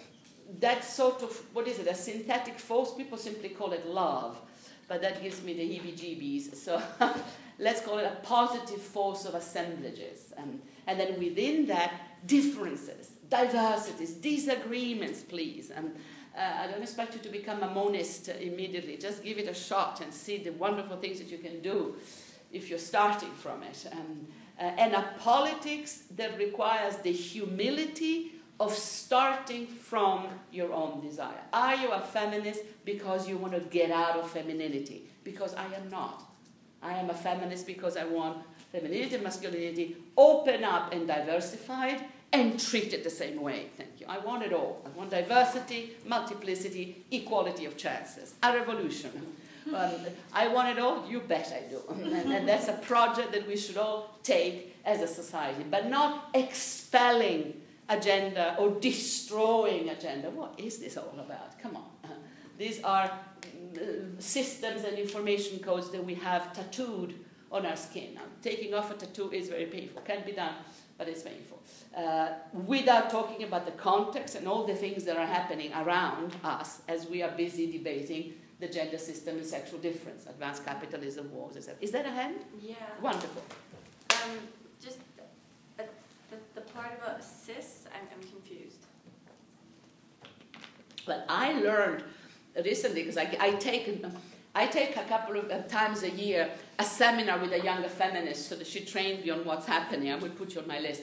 Speaker 1: that sort of, what is it, a synthetic force? People simply call it love, but that gives me the heebie jeebies. So let's call it a positive force of assemblages. And then within that, differences, diversities, disagreements, please. Um, uh, I don't expect you to become a monist immediately. Just give it a shot and see the wonderful things that you can do if you're starting from it. Um, uh, and a politics that requires the humility of starting from your own desire. Are you a feminist because you want to get out of femininity? Because I am not. I am a feminist because I want femininity and masculinity open up and diversified and treated the same way. Thank you. I want it all. I want diversity, multiplicity, equality of chances. A revolution. Um, I want it all, you bet I do. And, and, that's a project that we should all take as a society, but not expelling agenda or destroying agenda. What is this all about? Come on. These are uh, systems and information codes that we have tattooed on our skin. Now, taking off a tattoo is very painful. Can be done, but it's painful. Uh, without talking about the context and all the things that are happening around us as we are busy debating the gender system and sexual difference, advanced capitalism, wars, etc. Is that a hand?
Speaker 2: Yeah.
Speaker 1: Wonderful.
Speaker 2: Um, just uh, the, the part about cis, I'm, I'm confused.
Speaker 1: Well, I learned recently because I, I take I take a couple of uh, times a year a seminar with a younger feminist so that she trains me on what's happening. I will put you on my list.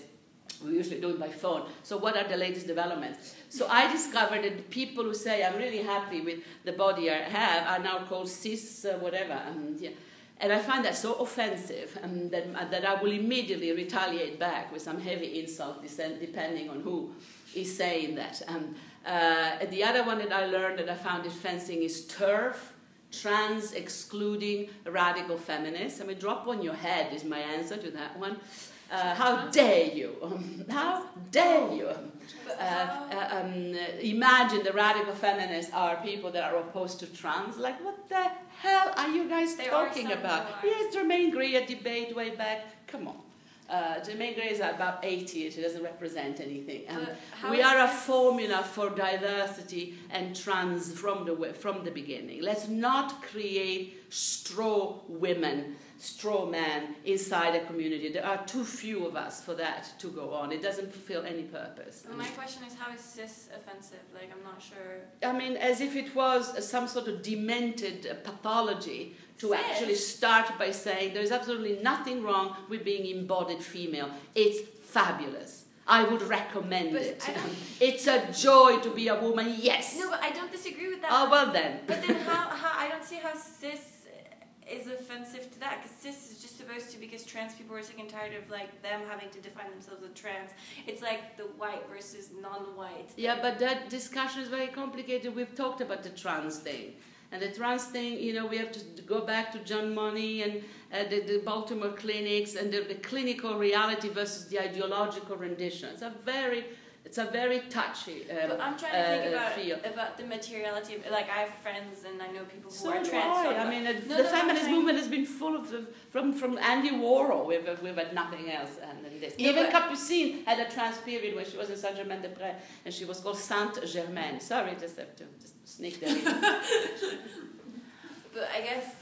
Speaker 1: We usually do it by phone. So, what are the latest developments? So, I discovered that people who say, I'm really happy with the body I have, are now called cis, uh, whatever. And, yeah. and I find that so offensive um, that, uh, that I will immediately retaliate back with some heavy insult, depending on who is saying that. Um, uh, the other one that I learned that I found offensive is turf trans excluding radical feminists. I mean, drop on your head is my answer to that one. Uh, how dare you? how dare you? Uh, uh, um, imagine the radical feminists are people that are opposed to trans. Like, what the hell are you guys
Speaker 2: they
Speaker 1: talking about? Yes, Germaine Greer debate way back. Come on. Uh, Germaine Greer is about 80, she doesn't represent anything. Um, we are a formula for diversity and trans from the, from the beginning. Let's not create straw women straw man inside a community. There are too few of us for that to go on. It doesn't fulfill any purpose.
Speaker 2: Well, my question is, how is cis offensive? Like, I'm not sure.
Speaker 1: I mean, as if it was uh, some sort of demented uh, pathology to cis. actually start by saying there's absolutely nothing wrong with being embodied female. It's fabulous. I would recommend but it. It's a joy to be a woman, yes.
Speaker 2: No, but I don't disagree with that.
Speaker 1: Oh, well then.
Speaker 2: But then how, how I don't see how cis is offensive to that because cis is just supposed to because trans people are sick and tired of like them having to define themselves as trans. It's like the white versus non-white.
Speaker 1: Yeah, but that discussion is very complicated. We've talked about the trans thing. And the trans thing, you know, we have to go back to John Money and uh, the, the, Baltimore clinics and the, the clinical reality versus the ideological rendition. It's a very it's a very touchy. Um,
Speaker 2: but I'm trying to think uh, about field. about the materiality. Of, like I have friends and I know people who
Speaker 1: so
Speaker 2: are trans.
Speaker 1: I. I mean, uh, no, the no, feminist no, movement has been full of the, from from Andy Warhol. We've we've had nothing else and this. Even Capucine had a trans period when she was in Saint Germain des Prés and she was called Saint Germain. Sorry, just have to just sneak that in.
Speaker 2: but I guess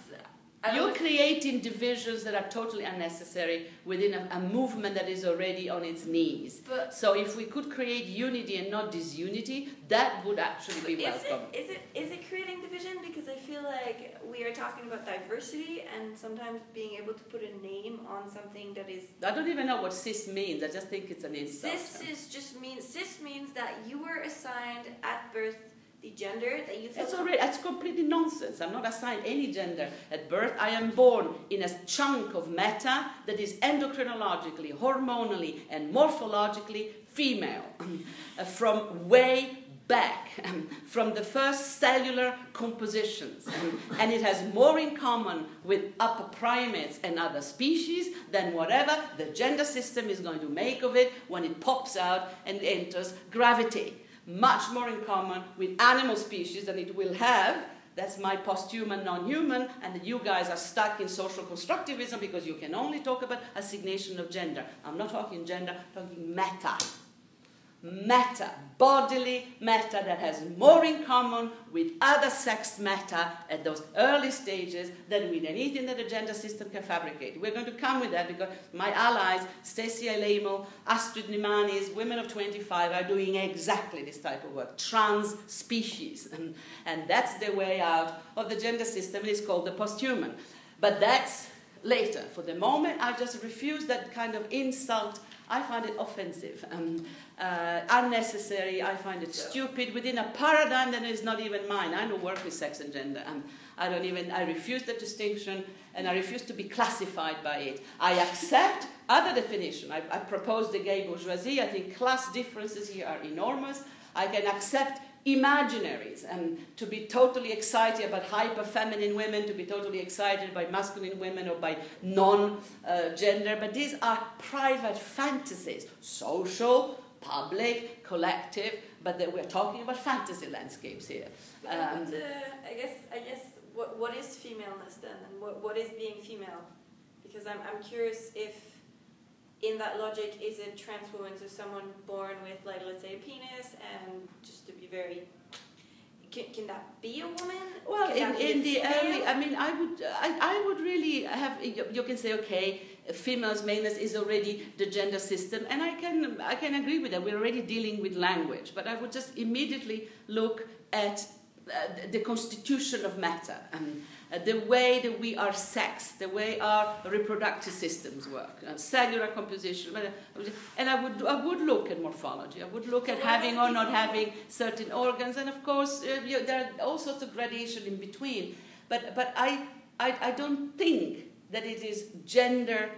Speaker 1: creating divisions that are totally unnecessary within a, a, movement that is already on its knees.
Speaker 2: But
Speaker 1: so if we could create unity and not disunity, that would actually be welcome.
Speaker 2: Is it, is it is it creating division? Because I feel like we are talking about diversity and sometimes being able to put a name on something that is.
Speaker 1: I don't even know what cis means. I just think it's an insult.
Speaker 2: Cis is just means cis means that you were assigned at birth the gender that you feel.
Speaker 1: It's already it's completely nonsense. I'm not assigned any gender at birth. I am born in a chunk of matter that is endocrinologically, hormonally, and morphologically female, uh, from way back from the first cellular compositions. and it has more in common with upper primates and other species than whatever the gender system is going to make of it when it pops out and enters gravity much more in common with animal species than it will have That's my post-human, non-human, and you guys are stuck in social constructivism because you can only talk about assignation of gender. I'm not talking gender, I'm talking meta matter, bodily matter that has more in common with other sex matter at those early stages than with anything that the gender system can fabricate. We're going to come with that because my allies, Stacey Alaimo, Astrid Nimanis, women of 25, are doing exactly this type of work, trans species. And, and that's the way out of the gender system. It's called the posthuman. But that's later. For the moment, I just refuse that kind of insult I find it offensive, um, uh, unnecessary. I find it stupid within a paradigm that is not even mine. I don't work with sex and gender, and I don't even. I refuse the distinction, and I refuse to be classified by it. I accept other definition. I, I propose the gay bourgeoisie. I think class differences here are enormous. I can accept imaginaries and to be totally excited about hyper feminine women, to be totally excited by masculine women or by non uh, gender, but these are private fantasies, social, public, collective, but we're talking about fantasy landscapes here.
Speaker 2: Um, uh, I guess, I guess what, what is femaleness then, and what, what is being female? Because I'm, I'm curious if in that logic, is it trans woman, so someone born with, like, let's say, a penis, and just to be very, can, can that be a woman?
Speaker 1: Well, in, in the early, I mean, I would, I, I would really have, you can say, okay, females, maleness is already the gender system, and I can, I can agree with that. We're already dealing with language, but I would just immediately look at uh, the constitution of matter. And, uh, the way that we are sexed, the way our reproductive systems work, uh, cellular composition. And I would, I would look at morphology. I would look at having or not having certain organs. And of course, uh, you there are all sorts of gradation in between. But, but I, I, I don't think that it is gender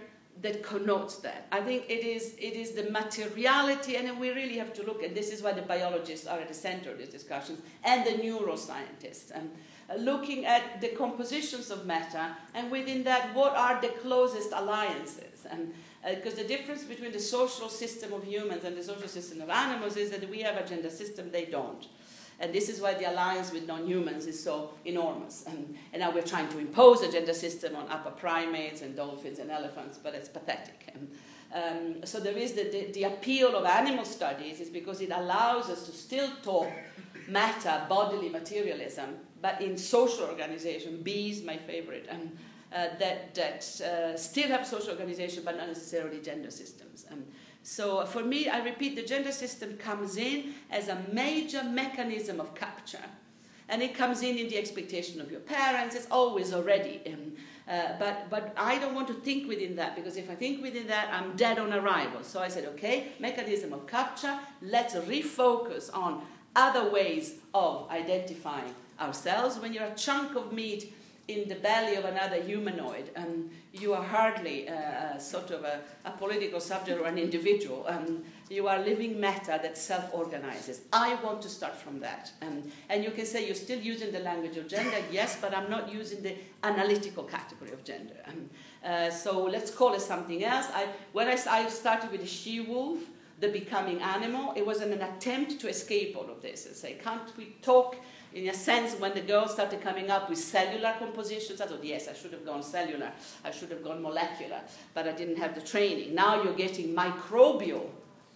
Speaker 1: that connotes that. I think it is, it is the materiality, and we really have to look at this is why the biologists are at the center of these discussions, and the neuroscientists. And, uh, looking at the compositions of matter, and within that, what are the closest alliances? And because uh, the difference between the social system of humans and the social system of animals is that we have a gender system, they don't. And this is why the alliance with non humans is so enormous. And, and, now we're trying to impose a gender system on upper primates and dolphins and elephants, but it's pathetic. And, um, so there is the, the, the appeal of animal studies is because it allows us to still talk matter, bodily materialism, but in social organization, bees, my favorite, and uh, that, that uh, still have social organization, but not necessarily gender systems. Um, so for me, I repeat, the gender system comes in as a major mechanism of capture. And it comes in in the expectation of your parents. It's always already. Uh, but, but I don't want to think within that because if I think within that, I'm dead on arrival. So I said, okay, mechanism of capture, let's refocus on other ways of identifying ourselves. When you're a chunk of meat in the belly of another humanoid, and you are hardly a sort of a, a, political subject or an individual. Um, you are living matter that self organizes. I want to start from that. Um, and you can say you're still using the language of gender, yes, but I'm not using the analytical category of gender. Um, uh, so let's call it something else. I, when I, I started with the she wolf, the becoming animal, it was an, an attempt to escape all of this and say, can't we talk? In a sense, when the girls started coming up with cellular compositions, I thought, yes, I should have gone cellular, I should have gone molecular, but I didn't have the training. Now you're getting microbial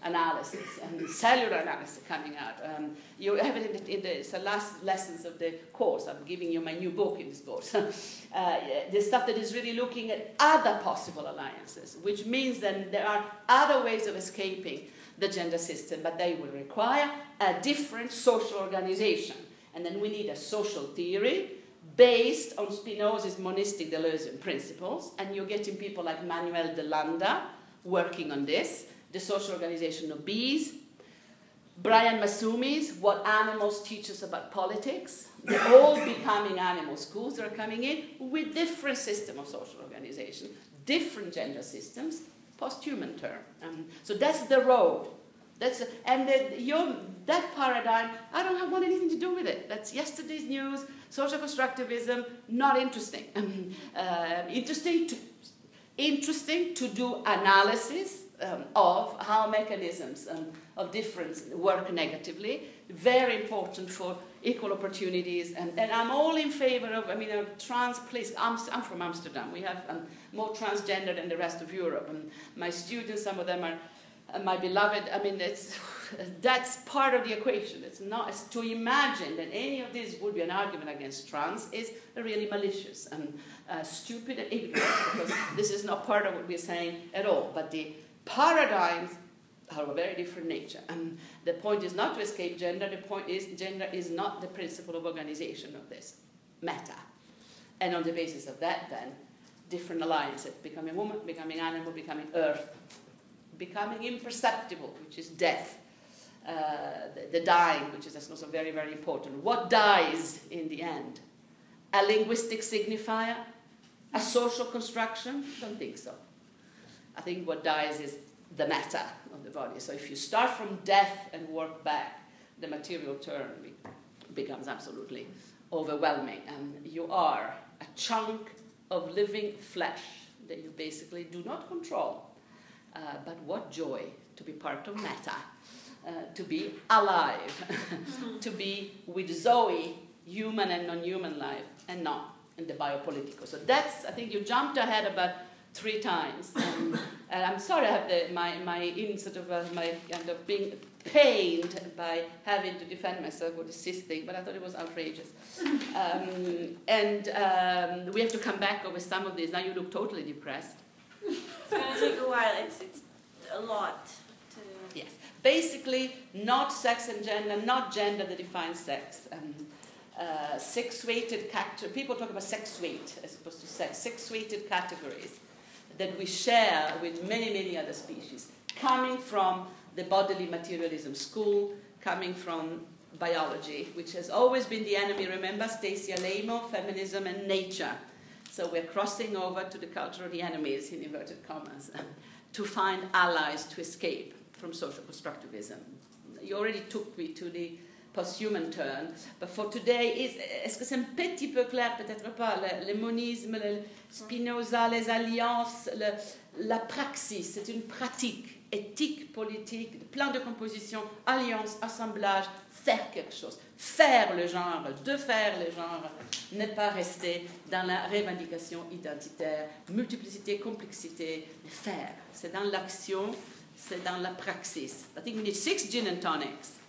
Speaker 1: analysis and cellular analysis coming out. Um, you have it in the, in the, the, last lessons of the course. I'm giving you my new book in this course. uh, the stuff that is really looking at other possible alliances, which means that there are other ways of escaping the gender system, but they will require a different social organization. And then we need a social theory based on Spinoza's monistic Deleuzian principles. And you're getting people like Manuel de Landa working on this, the social organization of bees. Brian Massumi's What Animals Teach Us About Politics. They're all becoming animal schools. They're coming in with different system of social organization, different gender systems, post-human term. Um, so that's the road. That's and the, your, that paradigm, I don't have, want anything to do with it. That's yesterday's news. Social constructivism, not interesting. Uh, interesting to interesting to do analysis um, of how mechanisms um, of difference work negatively. Very important for equal opportunities, and, and I'm all in favor of, I mean, a trans place. I'm, I'm from Amsterdam. We have um, more transgender than the rest of Europe. And my students, some of them are uh, my beloved. I mean, it's, that's part of the equation. It's not it's to imagine that any of this would be an argument against trans is really malicious and uh, stupid and ignorant because this is not part of what we're saying at all. But the paradigms are of a very different nature. And the point is not to escape gender, the point is gender is not the principle of organization of this matter. And on the basis of that, then, different alliances becoming woman, becoming animal, becoming earth, becoming imperceptible, which is death, uh, the, the dying, which is also very, very important. What dies in the end? A linguistic signifier? A social construction? Don't think so. I think what dies is the matter of the body. So if you start from death and work back, the material turn becomes absolutely overwhelming. And you are a chunk of living flesh that you basically do not control. Uh, but what joy to be part of Meta, uh, to be alive, to be with Zoe, human and non human life, and not in the biopolitical. So that's, I think you jumped ahead about three times. And, and I'm sorry I have the, my, my in sort of uh, my kind of being pained by having to defend myself with the cis thing, but I thought it was outrageous. Um, and um, we have to come back over some of these. Now you look totally depressed.
Speaker 2: It's going to take a while. It's, it's a lot. To...
Speaker 1: Yes. Basically, not sex and gender, not gender that defines sex. Um, uh, six-weighted categories. People talk about sex weight as opposed to sex. Six-weighted categories that we share with many, many other species, coming from the bodily materialism school, coming from biology, which has always been the enemy. Remember Stacy Alaimo, feminism and nature. So we're crossing over to the culture of the enemies, in inverted commas, to find allies to escape from social constructivism. You already took me to the post-human turn. But for today, est-ce que c'est un petit peu clair Peut-être pas. Le, le monisme, le Spinoza, les alliances, le, la praxis, c'est une pratique éthique, politique, plein de compositions, alliance, assemblage, faire quelque chose. Faire le genre, de faire le genre, ne pas rester dans la revendication identitaire, multiplicité, complexité, faire. C'est dans l'action, c'est dans la praxis. I think we need six gin and tonics.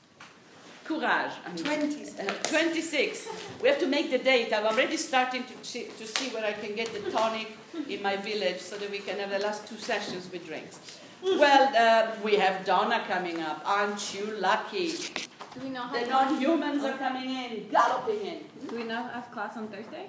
Speaker 1: Courage.
Speaker 4: 26.
Speaker 1: Uh, 26. We have to make the date. I'm already starting to, see, to see where I can get the tonic in my village so that we can have the last two sessions with drinks. Well, uh, we have Donna coming up. Aren't you lucky?
Speaker 2: Do we know how
Speaker 1: The non humans are coming in, galloping in.
Speaker 2: Do we know have class on Thursday?